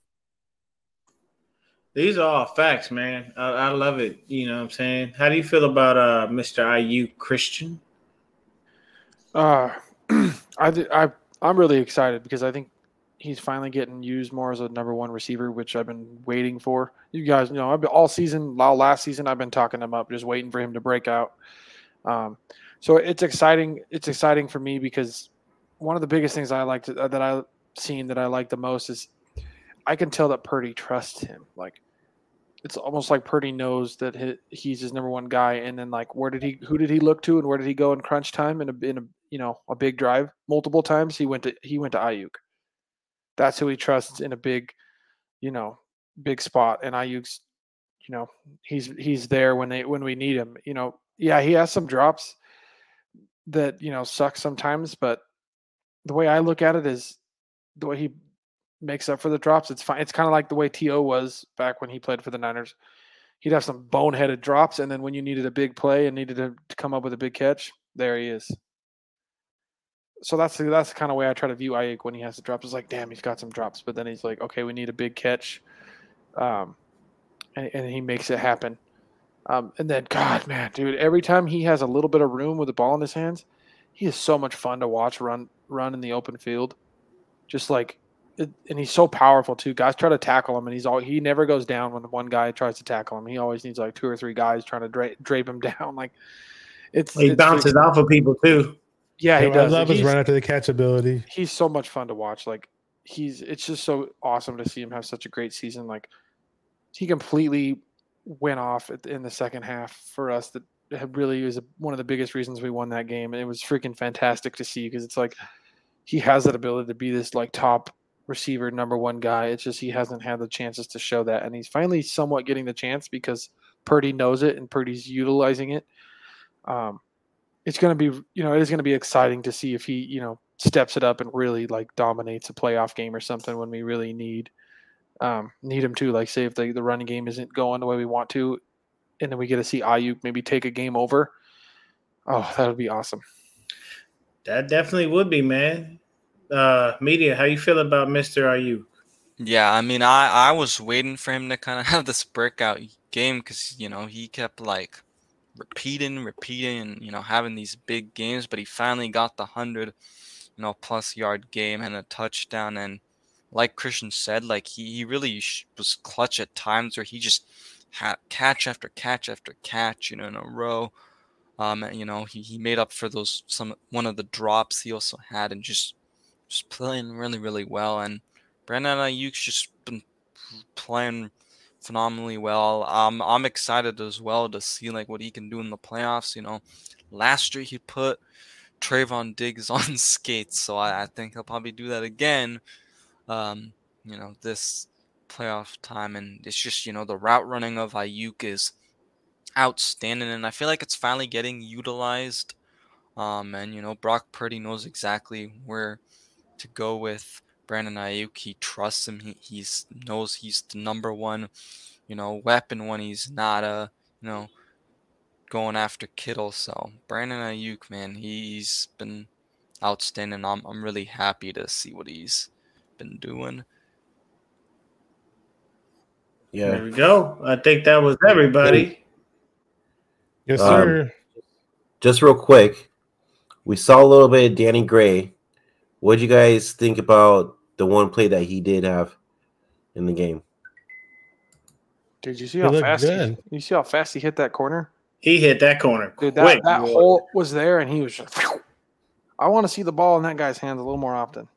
These are all facts, man. I, I love it. You know what I'm saying? How do you feel about uh Mr. IU Christian? Uh, I, th- I I'm really excited because I think he's finally getting used more as a number one receiver, which I've been waiting for. You guys know I've been, all season, all last season, I've been talking him up, just waiting for him to break out. Um, so it's exciting. It's exciting for me because one of the biggest things I like to, uh, that I've seen that I like the most is I can tell that Purdy trusts him. Like it's almost like Purdy knows that he, he's his number one guy, and then like where did he, who did he look to, and where did he go in crunch time in a in a you know a big drive multiple times? He went to he went to Aiyuk. That's who he trusts in a big, you know, big spot, and Aiyuk's, you know, he's he's there when they when we need him. You know, yeah, he has some drops that you know sucks sometimes, but the way I look at it is the way he makes up for the drops. It's fine. It's kind of like the way T.O. was back when he played for the Niners. He'd have some boneheaded drops, and then when you needed a big play and needed to, come up with a big catch, there he is. So that's the, that's the kind of way I try to view Aiyuk when he has the drops. It's like, damn, he's got some drops, but then he's like, okay, we need a big catch, um, and, and he makes it happen. Um, and then, God, man, dude, every time he has a little bit of room with the ball in his hands, he is so much fun to watch run run in the open field. Just like, it, and he's so powerful too. Guys try to tackle him, and he's all he never goes down when one guy tries to tackle him. He always needs like two or three guys trying to drape, drape him down. Like, it's He it's bounces off of people too. Yeah, he I does. love his run after the catch ability. he's so much fun to watch. Like he's it's just so awesome to see him have such a great season. Like he completely went off in the second half for us. That really was one of the biggest reasons we won that game, and it was freaking fantastic to see because it's like he has that ability to be this like top receiver, number one guy. It's just he hasn't had the chances to show that, and he's finally somewhat getting the chance because Purdy knows it and Purdy's utilizing it. Um, it's going to be you know it is going to be exciting to see if he you know steps it up and really like dominates a playoff game or something when we really need um, need him to like say if the, the running game isn't going the way we want to and then we get to see Aiyuk maybe take a game over oh that would be awesome That definitely would be, man. Uh, media, how you feel about Mr. Aiyuk? Yeah, I mean, I I was waiting for him to kind of have this breakout game because you know he kept like repeating, repeating, and you know having these big games, but he finally got the hundred, you know, plus yard game and a touchdown. And like Christian said, like he, he really was clutch at times where he just had catch after catch after catch, you know, in a row. Um, and, you know, he, he made up for those some one of the drops he also had, and just just playing really really well. And Brandon Aiyuk's just been playing phenomenally well. Um, I'm excited as well to see like what he can do in the playoffs. You know, last year he put Trevon Diggs on skates, so I, I think he'll probably do that again. Um, you know, this playoff time, and it's just you know the route running of Aiyuk is outstanding, and I feel like it's finally getting utilized. Um, and you know Brock Purdy knows exactly where to go with Brandon Aiyuk. He trusts him. He he's knows he's the number one, you know, weapon when he's not uh, you know, going after Kittle. So Brandon Aiyuk, man, he's been outstanding. I'm I'm really happy to see what he's been doing. Yeah. There we go. I think that was everybody. Yes, Um, sir. Just real quick, we saw a little bit of Danny Gray. What would you guys think about the one play that he did have in the game? did you see how looked fast he, you see how fast he hit that corner He hit that corner dude quick. that, that hole was there and he was just I want to see the ball in that guy's hands a little more often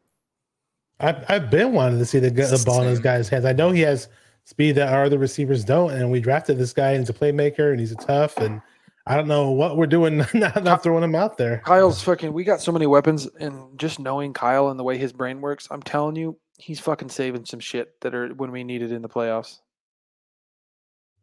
I've, I've been wanting to see the, the ball in this guy's hands. I know he has speed that our other receivers don't, and we drafted this guy. and He's a playmaker and he's a tough. And I don't know what we're doing not, not throwing him out there. Kyle's fucking. We got so many weapons, and just knowing Kyle and the way his brain works, I'm telling you, he's fucking saving some shit that are when we need it in the playoffs.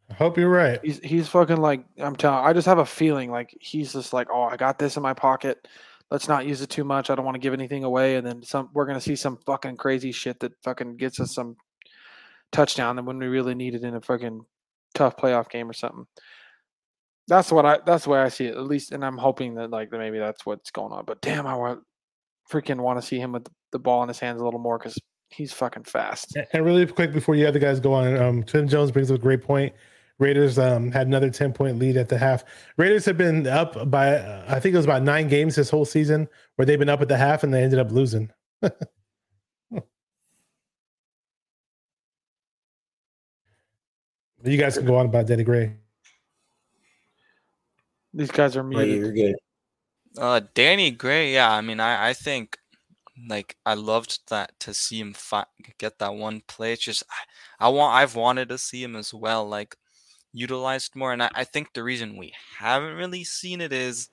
I hope you're right. He's he's fucking like I'm telling. I just have a feeling like he's just like, oh, I got this in my pocket. Let's not use it too much. I don't want to give anything away, and then some. We're gonna see some fucking crazy shit that fucking gets us some touchdown. And when we really need it in a fucking tough playoff game or something. That's what I. That's the way I see it, at least. And I'm hoping that like that maybe that's what's going on. But damn, I want freaking want to see him with the ball in his hands a little more because he's fucking fast. And really quick before you other guys go on, um, Tim Jones brings up a great point. Raiders um, had another 10 point lead at the half. Raiders have been up by, uh, I think it was about nine games this whole season where they've been up at the half and they ended up losing. you guys can go on about Danny Gray. These guys are muted. you're good. Uh, Danny Gray, yeah. I mean, I, I think like I loved that to see him fi- get that one play. It's just I, I want I've wanted to see him as well, like utilized more. And I, I think the reason we haven't really seen it is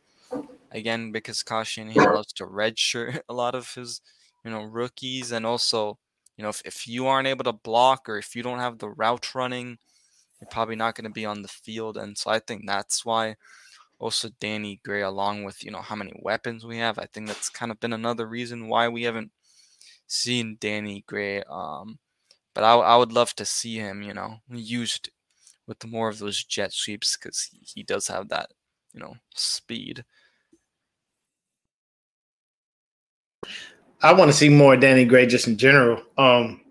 again because Kashin he loves to redshirt a lot of his you know rookies, and also you know if, if you aren't able to block or if you don't have the route running, you're probably not going to be on the field. And so I think that's why also Danny Gray, along with you know how many weapons we have. I think that's kind of been another reason why we haven't seen Danny Gray. Um, but I, I would love to see him, you know, used with more of those jet sweeps because he, does have that, you know, speed. I want to see more Danny Gray just in general. Um,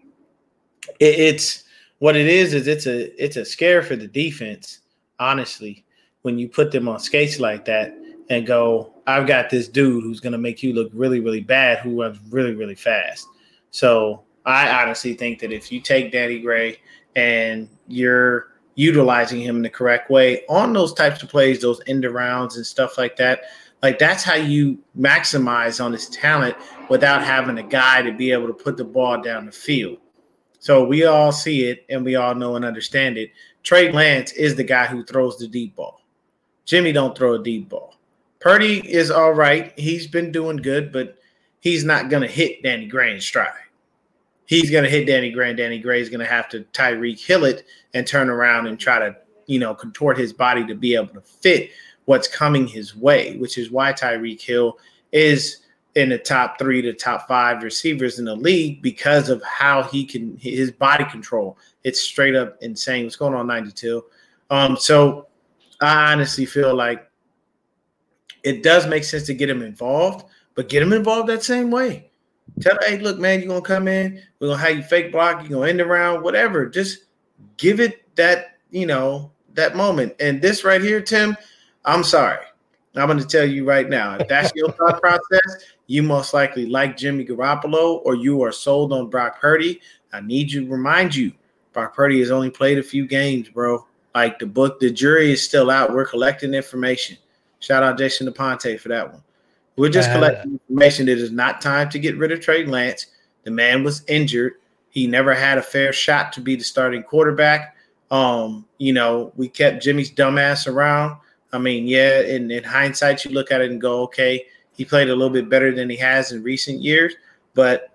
it, it's what it is is it's a it's a scare for the defense. Honestly, when you put them on skates like that and go, I've got this dude who's going to make you look really really bad, who runs really really fast. So I honestly think that if you take Danny Gray and you're utilizing him in the correct way on those types of plays, those end rounds and stuff like that, like that's how you maximize on his talent without having a guy to be able to put the ball down the field. So we all see it and we all know and understand it. Trey Lance is the guy who throws the deep ball. Jimmy don't throw a deep ball. Purdy is all right. He's been doing good, but he's not going to hit Danny in stride. He's going to hit Danny Gray, and Danny Gray is going to have to Tyreek Hill it and turn around and try to, you know, contort his body to be able to fit what's coming his way, which is why Tyreek Hill is in the top three to top five receivers in the league because of how he can his body control. It's straight up insane. What's going on, 92? Um, so I honestly feel like it does make sense to get him involved, but get him involved that same way. Tell hey, look, man, you're gonna come in, we're gonna have you fake block, you're gonna end the round, whatever. Just give it that, you know, that moment. And this right here, Tim, I'm sorry. I'm going to tell you right now, if that's your thought process, you most likely like Jimmy Garoppolo or you are sold on Brock Purdy. I need you to remind you, Brock Purdy has only played a few games, bro. Like the book, the jury is still out. We're collecting information. Shout out Jason DePonte for that one. We're just Uh, collecting information. It is not time to get rid of Trey Lance. The man was injured. He never had a fair shot to be the starting quarterback. Um, you know, we kept Jimmy's dumbass around. I mean, yeah, in, in hindsight, you look at it and go, okay, he played a little bit better than he has in recent years. But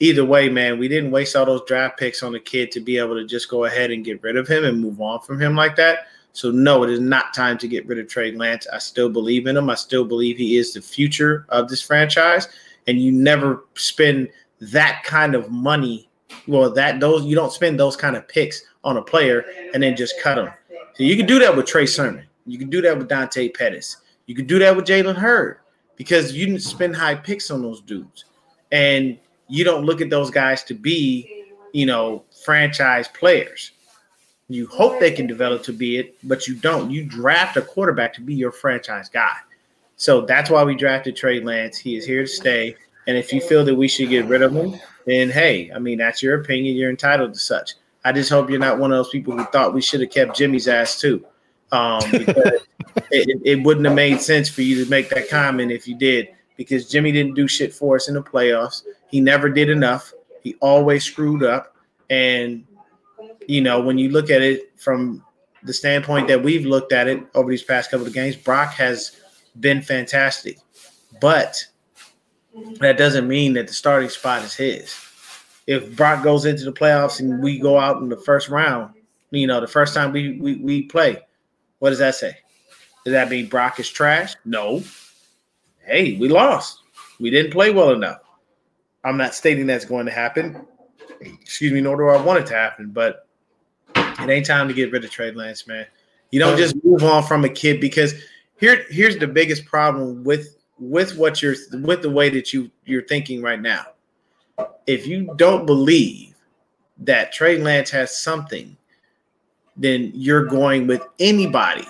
either way, man, we didn't waste all those draft picks on the kid to be able to just go ahead and get rid of him and move on from him like that. So, no, it is not time to get rid of Trey Lance. I still believe in him. I still believe he is the future of this franchise. And you never spend that kind of money. Well, that those you don't spend those kind of picks on a player and then just cut him. So you can do that with Trey Sermon. You can do that with Dante Pettis. You can do that with Jalen Hurd because you didn't spend high picks on those dudes. And you don't look at those guys to be, you know, franchise players. You hope they can develop to be it, but you don't. You draft a quarterback to be your franchise guy. So that's why we drafted Trey Lance. He is here to stay. And if you feel that we should get rid of him, then hey, I mean, that's your opinion. You're entitled to such. I just hope you're not one of those people who thought we should have kept Jimmy's ass too. Um, it, it wouldn't have made sense for you to make that comment if you did, because Jimmy didn't do shit for us in the playoffs. He never did enough. He always screwed up. And, you know, when you look at it from the standpoint that we've looked at it over these past couple of games, Brock has been fantastic. But that doesn't mean that the starting spot is his. If Brock goes into the playoffs and we go out in the first round, you know, the first time we we, we play, what does that say? Does that mean Brock is trash? No. Hey, we lost. We didn't play well enough. I'm not stating that's going to happen. Excuse me, nor do I want it to happen, but it ain't time to get rid of Trey Lance, man. You don't just move on from a kid because here here's the biggest problem with with what you're with the way that you you're thinking right now. if you don't believe that Trey Lance has something, then you're going with anybody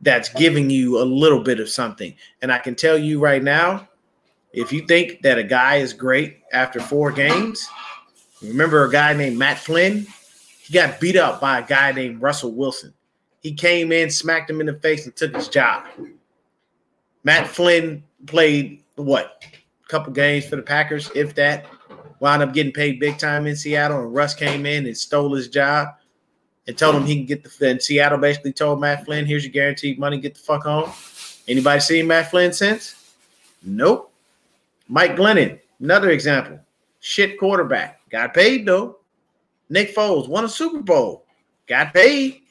that's giving you a little bit of something. And I can tell you right now, if you think that a guy is great after four games, remember a guy named Matt Flynn? He got beat up by a guy named Russell Wilson. He came in, smacked him in the face, and took his job. Matt Flynn played what? A couple games for the Packers, if that. Wound up getting paid big time in Seattle, and Russ came in and stole his job and told him he can get the. And Seattle basically told Matt Flynn, "Here's your guaranteed money. Get the fuck home." Anybody seen Matt Flynn since? Nope. Mike Glennon, another example. Shit quarterback. Got paid though. Nick Foles won a Super Bowl. Got paid.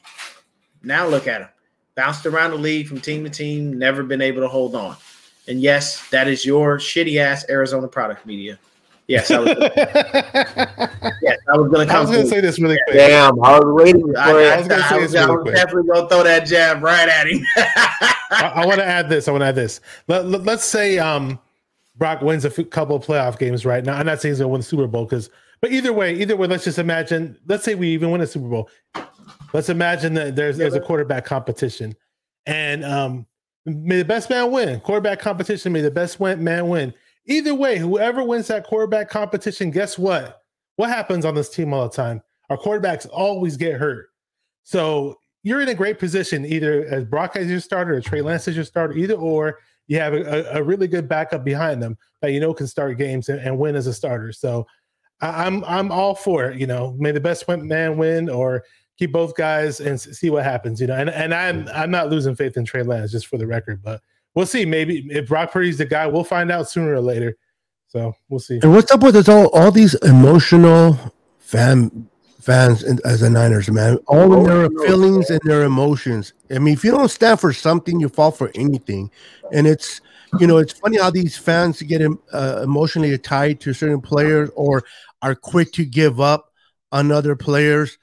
Now look at him. Bounced around the league from team to team, never been able to hold on. And yes, that is your shitty ass Arizona product media. Yes, I was, yes, I was going to I was going to say this really quick. Damn, I was waiting for I, it. I, I was gonna say I this was, I really was quick. definitely going to throw that jab right at him. I, I want to add this. I want to add this. Let, let, us say um, Brock wins a couple of playoff games right now. I'm not saying he's going to win the Super Bowl because, but either way, either way, let's just imagine. Let's say we even win a Super Bowl. Let's imagine that there's there's a quarterback competition, and um, may the best man win. Quarterback competition. May the best win, man win. Either way, whoever wins that quarterback competition, guess what? What happens on this team all the time? Our quarterbacks always get hurt. So you're in a great position, either as Brock as your starter or Trey Lance as your starter, either or. You have a, a really good backup behind them that you know can start games and, and win as a starter. So I, I'm I'm all for it. You know, may the best man win, or keep both guys and see what happens. You know, and and I'm I'm not losing faith in Trey Lance just for the record, but we'll see. Maybe if Brock Purdy's the guy, we'll find out sooner or later. So we'll see. And what's up with this all all these emotional fan fans in, as the Niners, man? All of their feelings and their emotions. I mean, if you don't stand for something, you fall for anything. And it's you know, it's funny how these fans get uh, emotionally tied to certain players or are quick to give up on other players.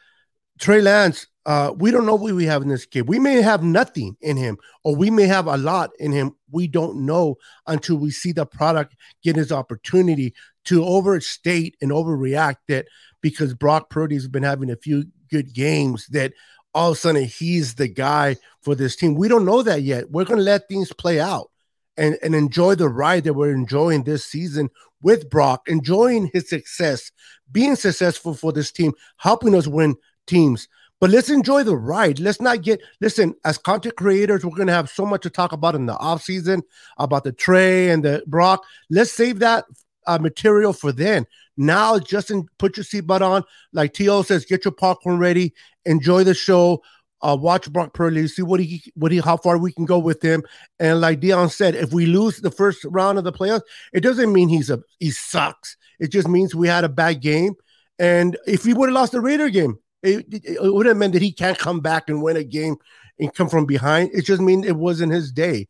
Trey Lance, uh, we don't know what we have in this kid. We may have nothing in him, or we may have a lot in him. We don't know until we see the product get his opportunity to overstate and overreact that because Brock Purdy's been having a few good games that all of a sudden he's the guy for this team. We don't know that yet. We're going to let things play out and, and enjoy the ride that we're enjoying this season with Brock, enjoying his success, being successful for this team, helping us win teams. But let's enjoy the ride. Let's not get listen, as content creators, we're gonna have so much to talk about in the off season about the Trey and the Brock. Let's save that uh, material for then. Now, Justin, put your seatbelt on. Like T.O. says, get your popcorn ready, enjoy the show. Uh, watch Brock Purdy, see what he what he how far we can go with him. And like Dion said, if we lose the first round of the playoffs, it doesn't mean he's a he sucks. It just means we had a bad game. And if we would have lost the Raider game, it, it, it would have meant that he can't come back and win a game and come from behind. It just means it wasn't his day.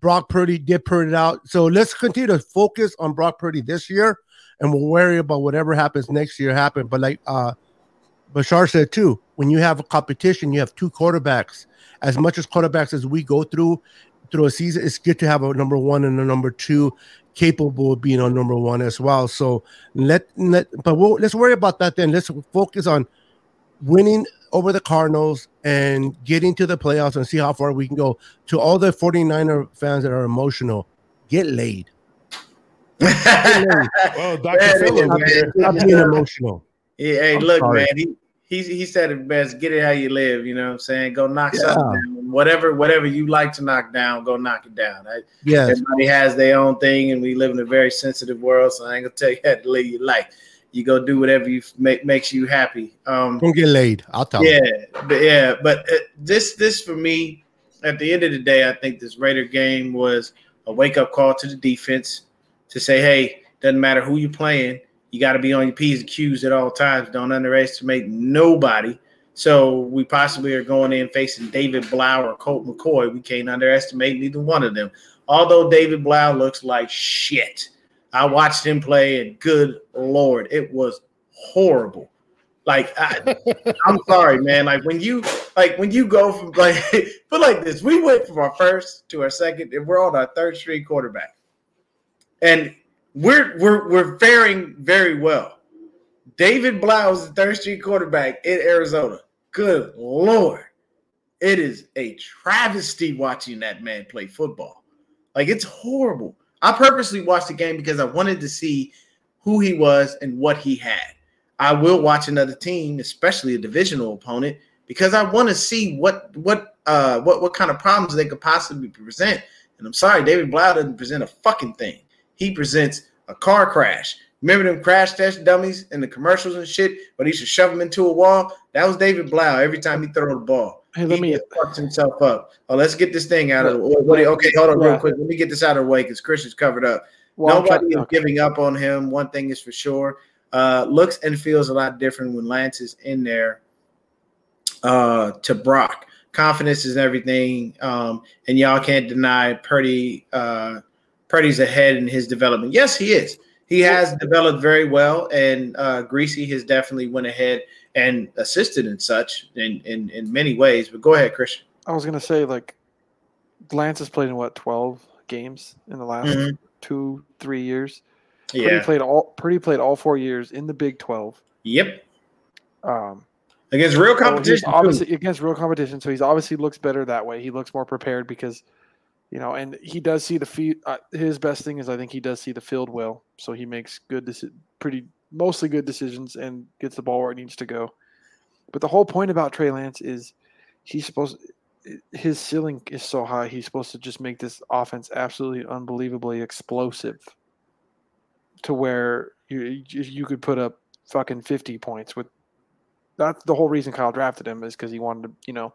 Brock Purdy did Purdy out. So let's continue to focus on Brock Purdy this year, and we'll worry about whatever happens next year happen. But like uh Bashar said too, when you have a competition, you have two quarterbacks. As much as quarterbacks as we go through through a season, it's good to have a number one and a number two capable of being a number one as well. So let let but we'll, let's worry about that then. Let's focus on winning over the Cardinals and getting to the playoffs and see how far we can go. To all the 49er fans that are emotional, get laid. Get laid. Well, Dr. Man, Phil it is, over man. here. Stop being emotional. Yeah, hey, I'm look, sorry. man. He, he he said it best. Get it how you live. You know what I'm saying? Go knock Yeah. something down. Whatever whatever you like to knock down, go knock it down. I, Yes. Everybody has their own thing, and we live in a very sensitive world. So I ain't gonna tell you how to live your life. You go do whatever you make makes you happy. Um, Don't get laid. I'll tell yeah, you. but yeah, but uh, this this for me, at the end of the day, I think this Raider game was a wake up call to the defense to say, hey, doesn't matter who you're playing, you got to be on your p's and q's at all times. Don't underestimate nobody. So we possibly are going in facing David Blough or Colt McCoy. We can't underestimate neither one of them. Although David Blough looks like shit. I watched him play, and good lord, it was horrible. Like I, I'm sorry, man. Like when you like when you go from like but like this, we went from our first to our second, and we're on our third string quarterback. And we're we're we're faring very well. David Blough is the third street quarterback in Arizona. Good lord, it is a travesty watching that man play football. Like it's horrible. I purposely watched the game because I wanted to see who he was and what he had. I will watch another team, especially a divisional opponent, because I want to see what what uh what what kind of problems they could possibly present. And I'm sorry, David Blough doesn't present a fucking thing. He presents a car crash. Remember them crash test dummies in the commercials and shit, but he should shove them into a wall. That was David Blough every time he throw the ball. Hey, let he me. just fucks himself up. Oh, let's get this thing out of the way. Okay, hold on real quick. Let me get this out of the way because Chris is covered up. Well, Nobody is giving up on him. One thing is for sure. Uh, looks and feels a lot different when Lance is in there uh, to Brock. Confidence is everything. Um, and y'all can't deny Purdy. Uh, Purdy's ahead in his development. Yes, he is. He has developed very well, and uh, Greasy has definitely went ahead and assisted in such in, in in many ways. But go ahead, Christian. I was gonna say like, Lance has played in what twelve games in the last Mhm. two three years. Purdy Yeah. played all Purdy played all four years in the Big Twelve. Yep. Um, Against real competition. too. obviously against real competition, so he's obviously looks better that way. He looks more prepared because, you know, and he does see the field. Uh, his best thing is I think he does see the field well, so he makes good, deci- pretty mostly good decisions and gets the ball where it needs to go. But the whole point about Trey Lance is he's supposed his ceiling is so high. He's supposed to just make this offense absolutely unbelievably explosive, to where you you could put up fucking fifty points with. That's the whole reason Kyle drafted him is because he wanted to, you know,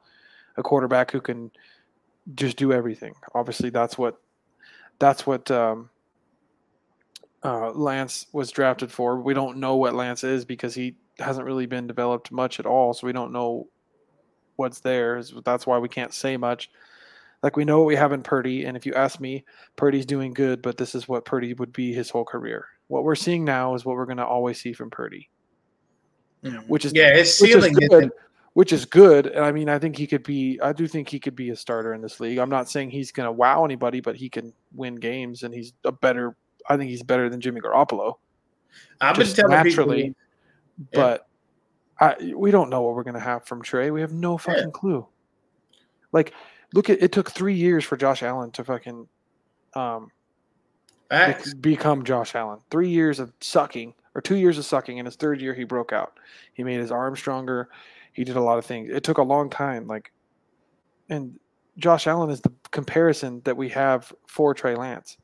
a quarterback who can just do everything. Obviously, that's what that's what um, uh, Lance was drafted for. We don't know what Lance is because he hasn't really been developed much at all, so we don't know what's there. That's why we can't say much. Like we know what we have in Purdy, and if you ask me, Purdy's doing good, but this is what Purdy would be his whole career. What we're seeing now is what we're going to always see from Purdy, which is yeah, his which is ceiling good. Which is good, and I mean, I think he could be. I do think he could be a starter in this league. I'm not saying he's going to wow anybody, but he can win games, and he's a better. I think he's better than Jimmy Garoppolo I've been just telling naturally. people. Yeah. but I, we don't know what we're going to have from Trey. We have no fucking clue. Like, look at it took three years for Josh Allen to fucking um, Facts. become Josh Allen. Three years of sucking, or two years of sucking. In his third year, he broke out. He made his arm stronger. He did a lot of things. It took a long time. Like, and Josh Allen is the comparison that we have for Trey Lance,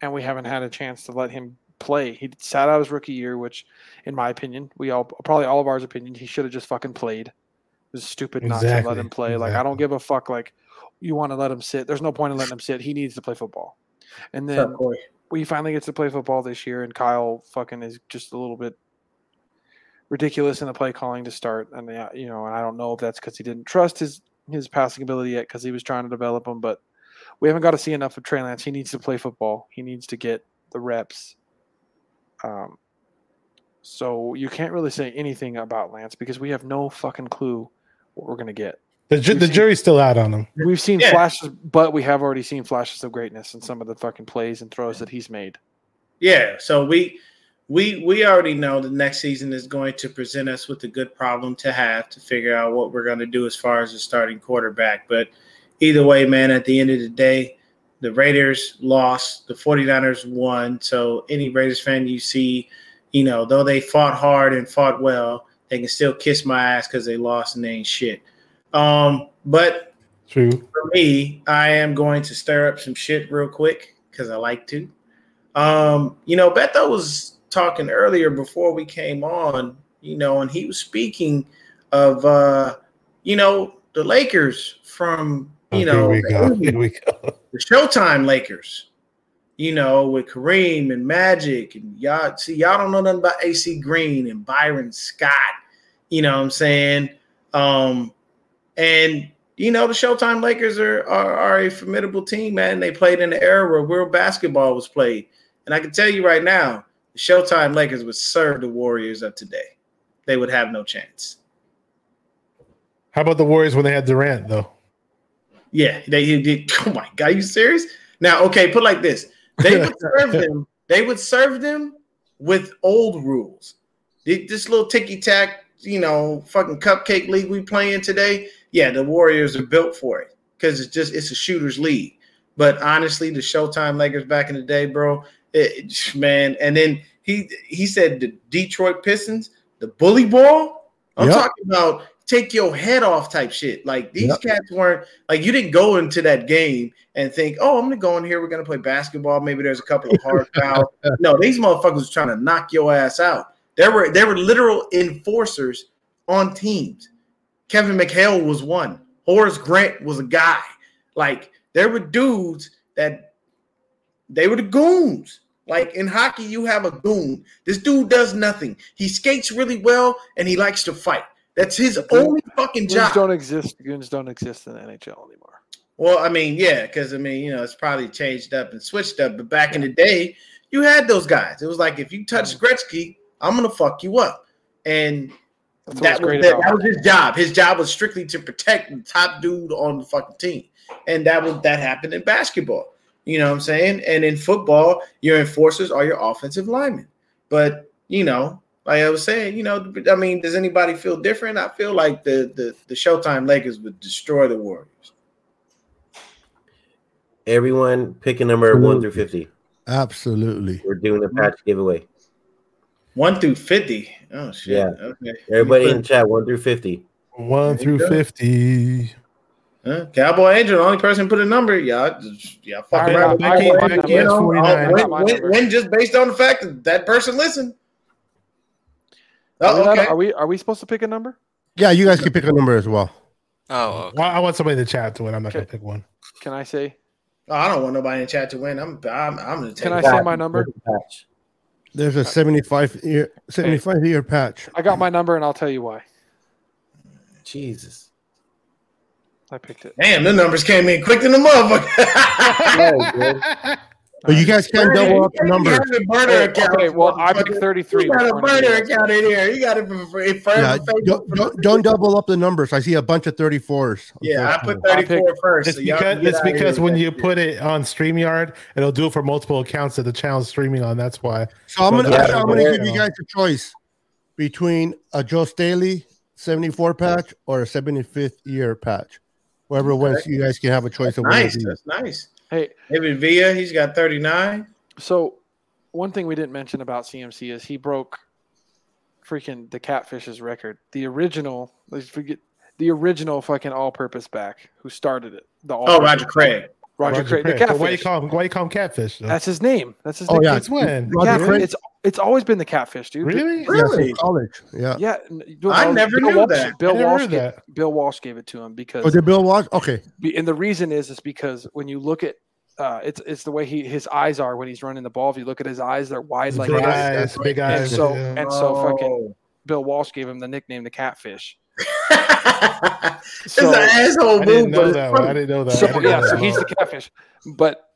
and we haven't had a chance to let him play. He sat out his rookie year, which, in my opinion, we all probably all of ours opinion, he should have just fucking played. It was stupid not to let him play. Like, I don't give a fuck. Like, you want to let him sit. There's no point in letting him sit. He needs to play football. And then we finally get to play football this year, and Kyle fucking is just a little bit ridiculous in the play calling to start. And you know, and I don't know if that's because he didn't trust his his passing ability yet because he was trying to develop him. But we haven't got to see enough of Trey Lance. He needs to play football. He needs to get the reps. Um, so you can't really say anything about Lance because we have no fucking clue what we're gonna get. The, ju- the seen- jury's still out on him. We've seen Yeah. flashes, but we have already seen flashes of greatness in some of the fucking plays and throws that he's made. Yeah, so we we we already know the next season is going to present us with a good problem to have to figure out what we're going to do as far as the starting quarterback. But either way, man, at the end of the day, the Raiders lost, the 49ers won. So any Raiders fan you see, you know, though they fought hard and fought well, they can still kiss my ass because they lost and they ain't shit. Um, but True. for me, I am going to stir up some shit real quick because I like to. Um, you know, Beto was talking earlier before we came on, you know, and he was speaking of uh, you know, the Lakers from Oh, you know here we go. Here we go. the Showtime Lakers, you know, with Kareem and Magic and y'all see y'all don't know nothing about AC Green and Byron Scott, you know what I'm saying? Um and you know the Showtime Lakers are, are are a formidable team, man. They played in the era where real basketball was played. And I can tell you right now, the Showtime Lakers would serve the Warriors of today. They would have no chance. How about the Warriors when they had Durant though? Yeah, they he did. Oh my god, you serious? Now, okay, put like this: they would serve them. they would serve them with old rules. This little ticky tack, you know, fucking cupcake league we playing today. Yeah, the Warriors are built for it because it's just it's a shooters league. But honestly, the Showtime Lakers back in the day, bro, it, man. And then he he said the Detroit Pistons, the bully ball. I'm Yep. talking about take your head off type shit. Like these Yep. cats weren't like you didn't go into that game and think, oh, I'm gonna go in here. We're gonna play basketball. Maybe there's a couple of hard fouls. no, these motherfuckers was trying to knock your ass out. There were there were literal enforcers on teams. Kevin McHale was one. Horace Grant was a guy. Like there were dudes that they were the goons. Like in hockey, you have a goon. This dude does nothing. He skates really well and he likes to fight. That's his only fucking Goons job. don't exist. Goons don't exist in the NHL anymore. Well, I mean, yeah, because I mean, you know, it's probably changed up and switched up. But back in the day, you had those guys. It was like if you touch Gretzky, I'm gonna fuck you up. And That's that was, that, that was his job. His job was strictly to protect the top dude on the fucking team. And that was that happened in basketball. You know what I'm saying? And in football, your enforcers are your offensive linemen. But you know, like I was saying, you know, I mean, does anybody feel different? I feel like the the, the Showtime Lakers would destroy the Warriors. Everyone pick a number one through fifty. Absolutely. We're doing a patch giveaway. One through fifty. Oh shit. Yeah. Okay. Everybody in chat, one through fifty. One through fifty. Huh? Cowboy Angel, the only person put a number. Y'all, just- y'all fuck All right, around. with Becky- Cowboy Becky you know, 49. win, win, win just based on the fact that that person listened. Oh, are, we Oh, not- okay. are we are we supposed to pick a number? Yeah, you guys can pick a number as well. Oh, okay. Well, I want somebody in the chat to win. I'm not gonna pick one. Can I say? Oh, I don't want nobody in chat to win. I'm, I'm, I'm gonna take. Can I it. say my number? There's a 75 year 75 year patch. I got my number, and I'll tell you why. Jesus. I picked it. Damn, the numbers came in quick than the motherfucker. But you guys can't double up the numbers. You got a burner Okay, account, okay, well, I picked 33. You got a which one do you burner account in here. You got it for free. For Yeah, don't, don't, don't double up the numbers. I see a bunch of 34s. Yeah, I put unfortunately. 34 first. It's so because it's out of here because when you put it on StreamYard, it'll do it for multiple accounts that the channel's streaming on. That's why. So I'm gonna I'm gonna give you guys a choice between a Joe Staley 74 patch or a 75th year patch. Whoever wins, you guys can have a choice of one of nice. That's nice. Hey, David Villa, he's got 39. so one thing we didn't mention about CMC is he broke freaking the Catfish's record. The original, let's forget the original fucking all-purpose back who started it. The Oh, all-purpose Roger Craig. Roger, Craig, the But Why you catfish. call him? Why you call him catfish? though? That's his name. That's his Oh name. yeah, Since when? Roger catfish. Craig? It's it's always been the catfish, dude. Really? Really? since college. Yeah. Yeah. n- I well, never Bill knew Walsh, that. Bill Walsh, gave, that. Bill Walsh gave it to him because Oh, did Bill Walsh? Okay. And the reason is is because when you look at uh, it's it's the way he his eyes are when he's running the ball. If you look at his eyes, they're wide like big this. eyes, big And eyes. so yeah. and so fucking Oh. Bill Walsh gave him the nickname the catfish. It's So- an asshole I didn't move, know but that. One. I didn't know that. So didn't know yeah, that. so he's the catfish. But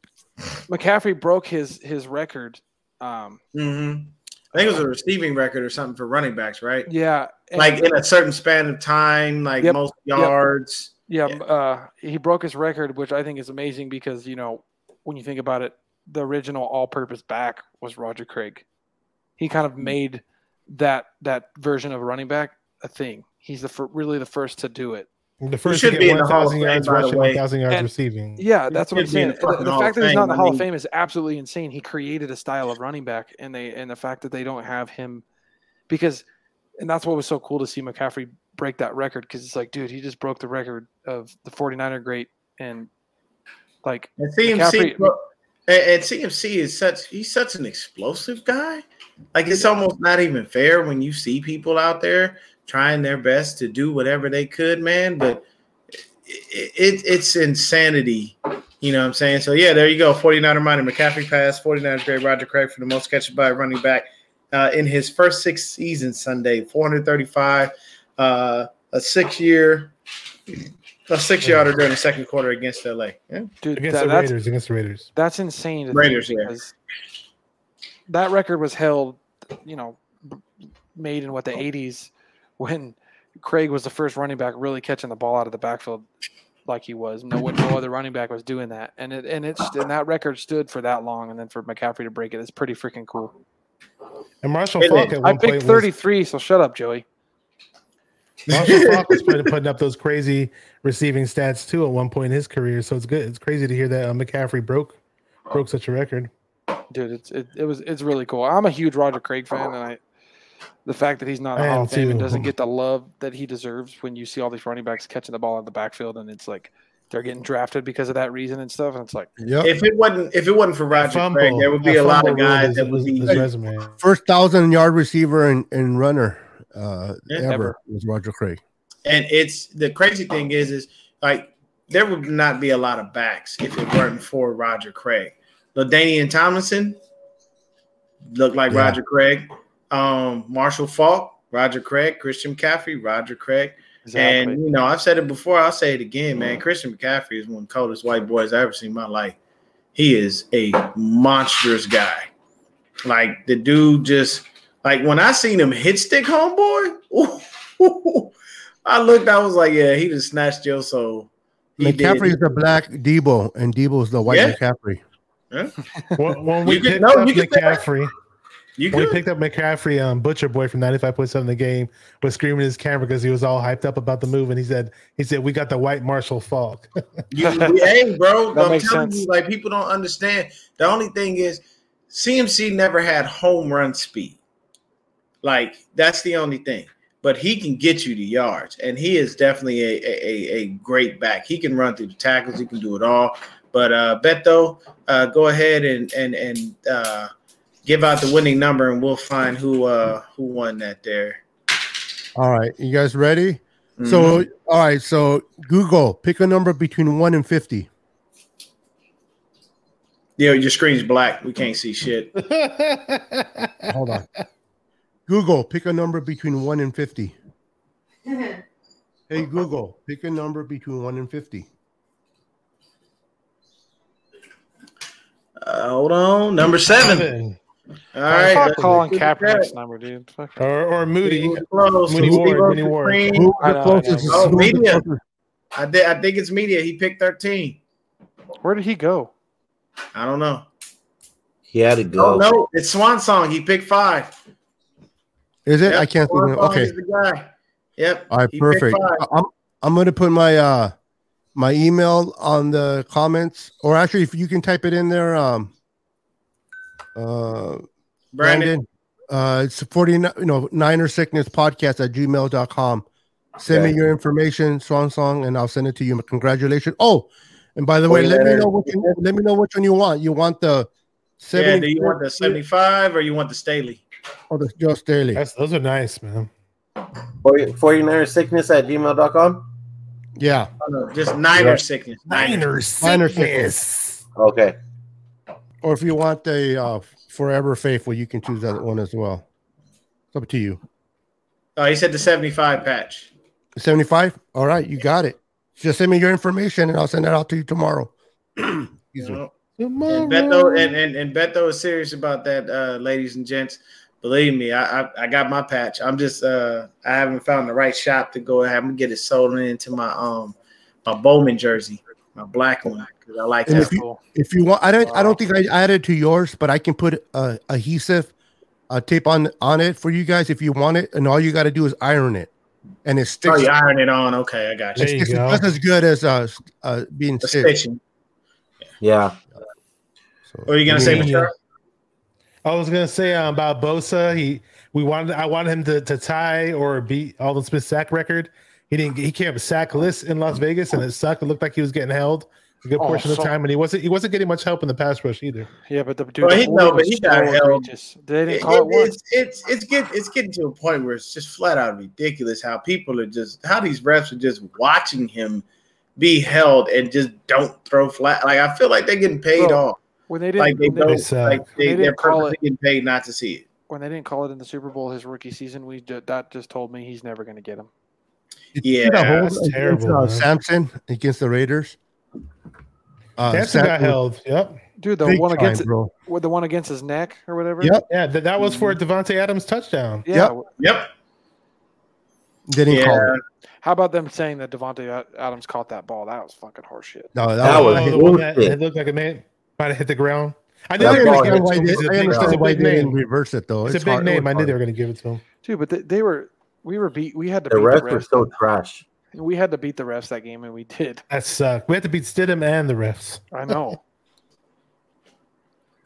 McCaffrey broke his his record. Um, Mhm. I think it was a receiving record or something for running backs, right? yeah, and- Like in a certain span of time, like Yep. most Yep. yards. Yeah, Yeah. Uh, he broke his record, which I think is amazing because you know when you think about it, the original all-purpose back was Roger Craig. He kind of made that that version of running back a thing. He's the fir- really the first to do it. the first should to be get in the Hall of 1,000 Fame, yards rushing, 1,000 yards And- receiving. Yeah, that's what I'm should be in saying. the The, the fact that he's not in the Fame, I Hall of Fame is absolutely insane. He created a style of running back, and they and the fact that they don't have him because, and that's what was so cool to see McCaffrey break that record because it's like, dude, he just broke the record of the 49er great and like And CMC, McCaffrey- and, and CMC is such he's such an explosive guy. Like it's almost not even fair when you see people out there trying their best to do whatever they could, man. But it, it, it's insanity. You know what I'm saying? So yeah, there you go. 49er minor McCaffrey pass, 49ers great Roger Craig for the most catches by a running back uh, in his first six seasons Sunday, 435, uh, a six year, a six yarder during the second quarter against LA. Yeah. dude, Against that- the that's Raiders. Against the Raiders. that's insane. Raiders, yeah. that record was held, you know, made in what the '80s when Craig was the first running back really catching the ball out of the backfield like he was. No, no other running back was doing that, and it and it's and that record stood for that long, and then for McCaffrey to break it is pretty freaking cool. And Marshall Hey, Faulk at I one picked point was, 33, so shut up, Joey. Marshall Faulk was putting, putting up those crazy receiving stats too at one point in his career. So it's good. It's crazy to hear that uh, McCaffrey broke broke such a record. Dude, it's it, it was it's really cool. I'm a huge Roger Craig fan, and I the fact that he's not a Hall of Fame and doesn't get the love that he deserves when you see all these running backs catching the ball out of the backfield, and it's like they're getting drafted because of that reason and stuff. And it's like, Yep. If it wasn't if it wasn't for Roger Fumble. Craig, there would be A a lot of fumble ruined guys his- that would be. his resume. First thousand yard receiver and, and runner uh, Yeah, ever, ever. was Roger Craig. And it's the crazy thing is, is like there would not be a lot of backs if it weren't for Roger Craig. LaDainian Tomlinson looked like Yeah. Roger Craig. Um, Marshall Faulk, Roger Craig, Christian McCaffrey, Roger Craig. exactly. And you know, I've said it before, I'll say it again, man. Christian McCaffrey is one of the coldest white boys I ever seen in my life. He is a monstrous guy. Like the dude just like when I seen him hit stick homeboy, I looked, I was like, yeah, he just snatched your soul. He did. McCaffrey is the black Deebo, and Deebo is the white Yeah. McCaffrey. When, when we You can- no, up you can say. McCaffrey, You when we picked up McCaffrey, um, Butcher Boy from 95.7 the game was screaming at his camera because he was all hyped up about the move, and he said, "He said we got the white Marshall Faulk." You, hey, bro, That I'm makes telling sense. you, like people don't understand. The only thing is, CMC never had home run speed. Like that's the only thing. But he can get you the yards, and he is definitely a, a, a, a great back. He can run through the tackles. He can do it all. But uh, Beto, uh, go ahead and and and uh, give out the winning number, and we'll find who uh, who won that there. All right, you guys ready? Mhm. So, all right, so Google, pick a number between one and fifty. yeah, your screen's black. We can't see shit. Hold on. Google, pick a number between one and fifty. Hey Google, pick a number between one and fifty. Uh, hold on, number seven. Seven. All right, Fuck let's Colin Kaepernick's number, dude. Fuck. or, or Moody. Close. Moody Steve Ward, Moody Ward. screen. I the closest? Oh, media. I, thi- I think it's media. He picked 13. Where did he go? I don't know. He had to go. Oh, no, it's Swan Song. He picked five. Is it? Yep, I can't see. Swan them. Song Okay. the guy. Yep. All right, he perfect. I'm I'm gonna put my uh my email on the comments, or actually, if you can type it in there, um, uh, Brandon. Brandon, uh, it's 49, you know, Niner Sickness Podcast at gmail.com. Send me your information, song song, and I'll send it to you. Congratulations. Oh, and by the way, let me know what you, let me know which one you want. You want the Yeah, 70 do you want the 75 or you want the Staley? or the Joe Staley. That's, those are nice, man. 40, 49er sickness at gmail.com. Yeah. Oh, no, just Niner Yeah. sickness. Niner. Niners. Niner sickness. Okay. Or if you want the uh, Forever Faithful, you can choose that one as well. It's up to you. Oh, he said the 75 patch. 75? All right, you got it. Just send me your information and I'll send that out to you tomorrow. Excuse You me. know? And Beto and, and, and Beto is serious about that, uh, ladies and gents. Believe me, I, I I got my patch. I'm just uh I haven't found the right shop to go ahead and get it sold into my um my Bowman jersey, my black one, because I like And that. if you- Cool. If you want, I don't, I don't think I added to yours, but I can put uh, adhesive uh, tape on on it for you guys if you want it, and all you got to do is iron it, and it sticks. Oh, you iron it on. Okay, I got It you. There you go. just as good as uh, uh being stitched. stitching. Yeah. So, What are you gonna say, Yeah. Michelle? I was gonna say uh, about Bosa. He we wanted I wanted him to, to tie or beat Aldon Smith's sack record. He didn't. He came sackless in Las Vegas, and it sucked. It looked like he was getting held a good Oh, portion of the time, and he wasn't. He wasn't getting much help in the pass rush either. Yeah, but the dude, Well, the he- no, but was he got so held. They didn't It- call it, it- it's it's it's get it's getting to a point where it's just flat out ridiculous how people are just how these refs are just watching him be held and just don't throw flat. Like I feel like they're getting paid Bro, off. When they didn't, Like they when, they don't didn't It's, uh, like they, they they're didn't purposely getting paid not to see it. when they didn't call it in the Super Bowl his rookie season, we ju- that just told me he's never going to get him. Did you see Yeah, that hold that's against, terrible, uh. Samson against the Raiders. Uh, Samson got Samson- held. Yep. Dude, the big one time, against bro. with the one against his neck or whatever. Yep. Yeah, that, that was for Davante Adams touchdown. Yeah. Yep. Yep. Didn't call it. How about them saying that Davante Adams caught that ball? That was fucking horseshit. No, that, That was, was the that it looked like a man might have hit the ground. I knew That they were going to hit give it to I him. A understand big- why they didn't name. reverse it though. It's a big hard- name. I knew hard. they were going to give it to him. Dude, but they, they were we were beat. We had to The beat refs the were so trash. We had to beat the refs that game, and we did. That sucked. We had to beat Stidham and the refs. I know.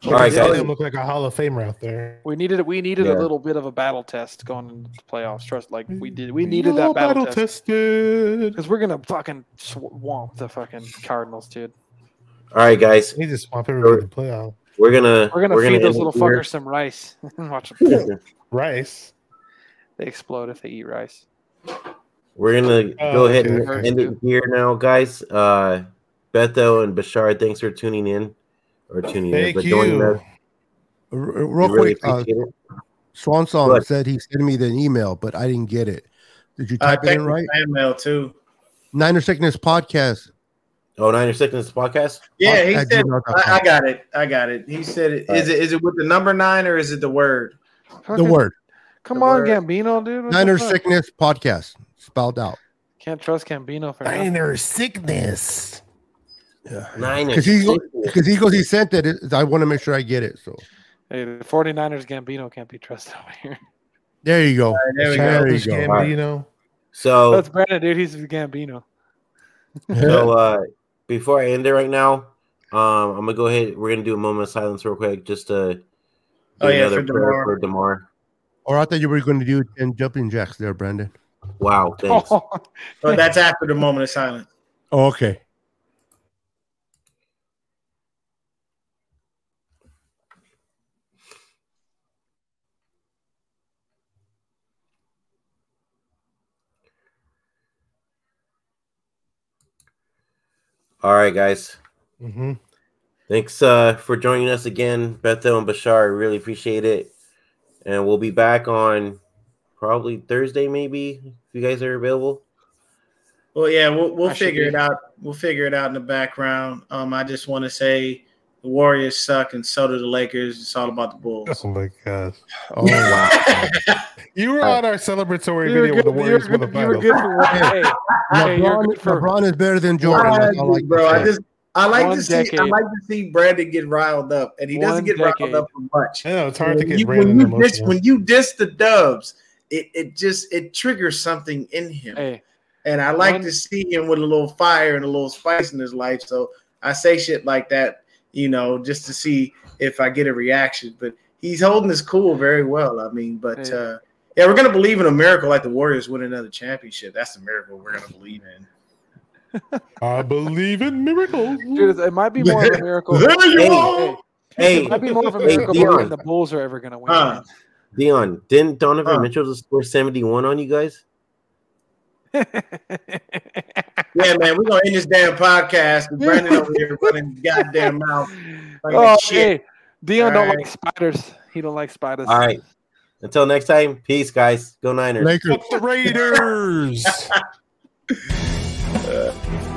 All right, Stidham guys. looked like a Hall of Famer out there. We needed we needed Yeah. a little bit of a battle test going into the playoffs. Trust like we did. We needed that Oh, battle, test tested. because we're gonna fucking swamp the fucking Cardinals, dude. All right, guys. He just swamp everybody in the playoff. We're gonna We're gonna feed end those it little here. fuckers some rice. Watch them. Rice. They explode if they eat rice. We're gonna Oh, go ahead okay. and end it here now, guys. Uh, Beto and Bashar, thanks for tuning in or tuning in, Thank but joining you. us. R- Real really quick, uh. Swan Song Good. said he sent me the email, but I didn't get it. Did you I type it in right? fan mail too. Niner Sickness Podcast. Oh, Niner Sickness podcast. Yeah, he At said. I, I got it. I got it. He said it. Is it is it with the number nine or is it the word? The word Come the on, word. Gambino, dude. What Niner? Sickness Podcast spelled out. Can't trust Gambino for nothing. Minor sickness. Niner Because he, Sickness. because he goes, he sent it. it- I want to make sure I get it. So Hey, the 49ers Gambino can't be trusted over here. there you go. there we go. There you go. Gambino. So, That's Brandon, dude. He's the Gambino. so uh, before I end it right now, um, I'm gonna go ahead. We're gonna do a moment of silence real quick, just to do Oh, yeah, another for prayer Damar. for Damar. Or I thought you were going to do 10 jumping jacks there, Brandon. Wow, thanks. But that's after the moment of silence. Oh, okay. All right, guys. hmm Thanks uh, for joining us again, Bethel and Bashar. I really appreciate it. And we'll be back on probably Thursday, maybe, if you guys are available. Well, yeah, we'll we'll I figure it out. We'll figure it out in the background. Um, I just want to say the Warriors suck, and so do the Lakers. It's all about the Bulls. Oh my gosh. Oh, wow. You were on our celebratory You video good. with the Warriors won the good. You were final. good for. Hey, hey, LeBron, for LeBron is better than Jordan. That's all I can bro, I just I like One to see I like to see Brandon get riled up, and he doesn't One get decade. riled up for much. I know it's hard to get you, Brandon when you diss when you diss the Dubs, it, it just it triggers something in him, Hey, and I like one- to see him with a little fire and a little spice in his life. So I say shit like that, you know, just to see if I get a reaction. But he's holding his cool very well. I mean, but Hey. uh, yeah, we're gonna believe in a miracle like the Warriors win another championship. That's the miracle we're gonna believe in. I believe in miracles. dude, it might be more of a miracle. There you Hey. go. Hey, It might be more of a Hey, miracle Dion. believing the Bulls are ever going to win. Huh. Dion, didn't Donovan Huh. Mitchell just score 71 on you guys? Yeah, man, we're gonna end this damn podcast. with Brandon over here running goddamn mouth. Like oh, shit. hey, Dion don't All like spiders. He don't like spiders. All right. Until next time, peace, guys. Go Niners. Lakers. Fuck the Raiders. Uh,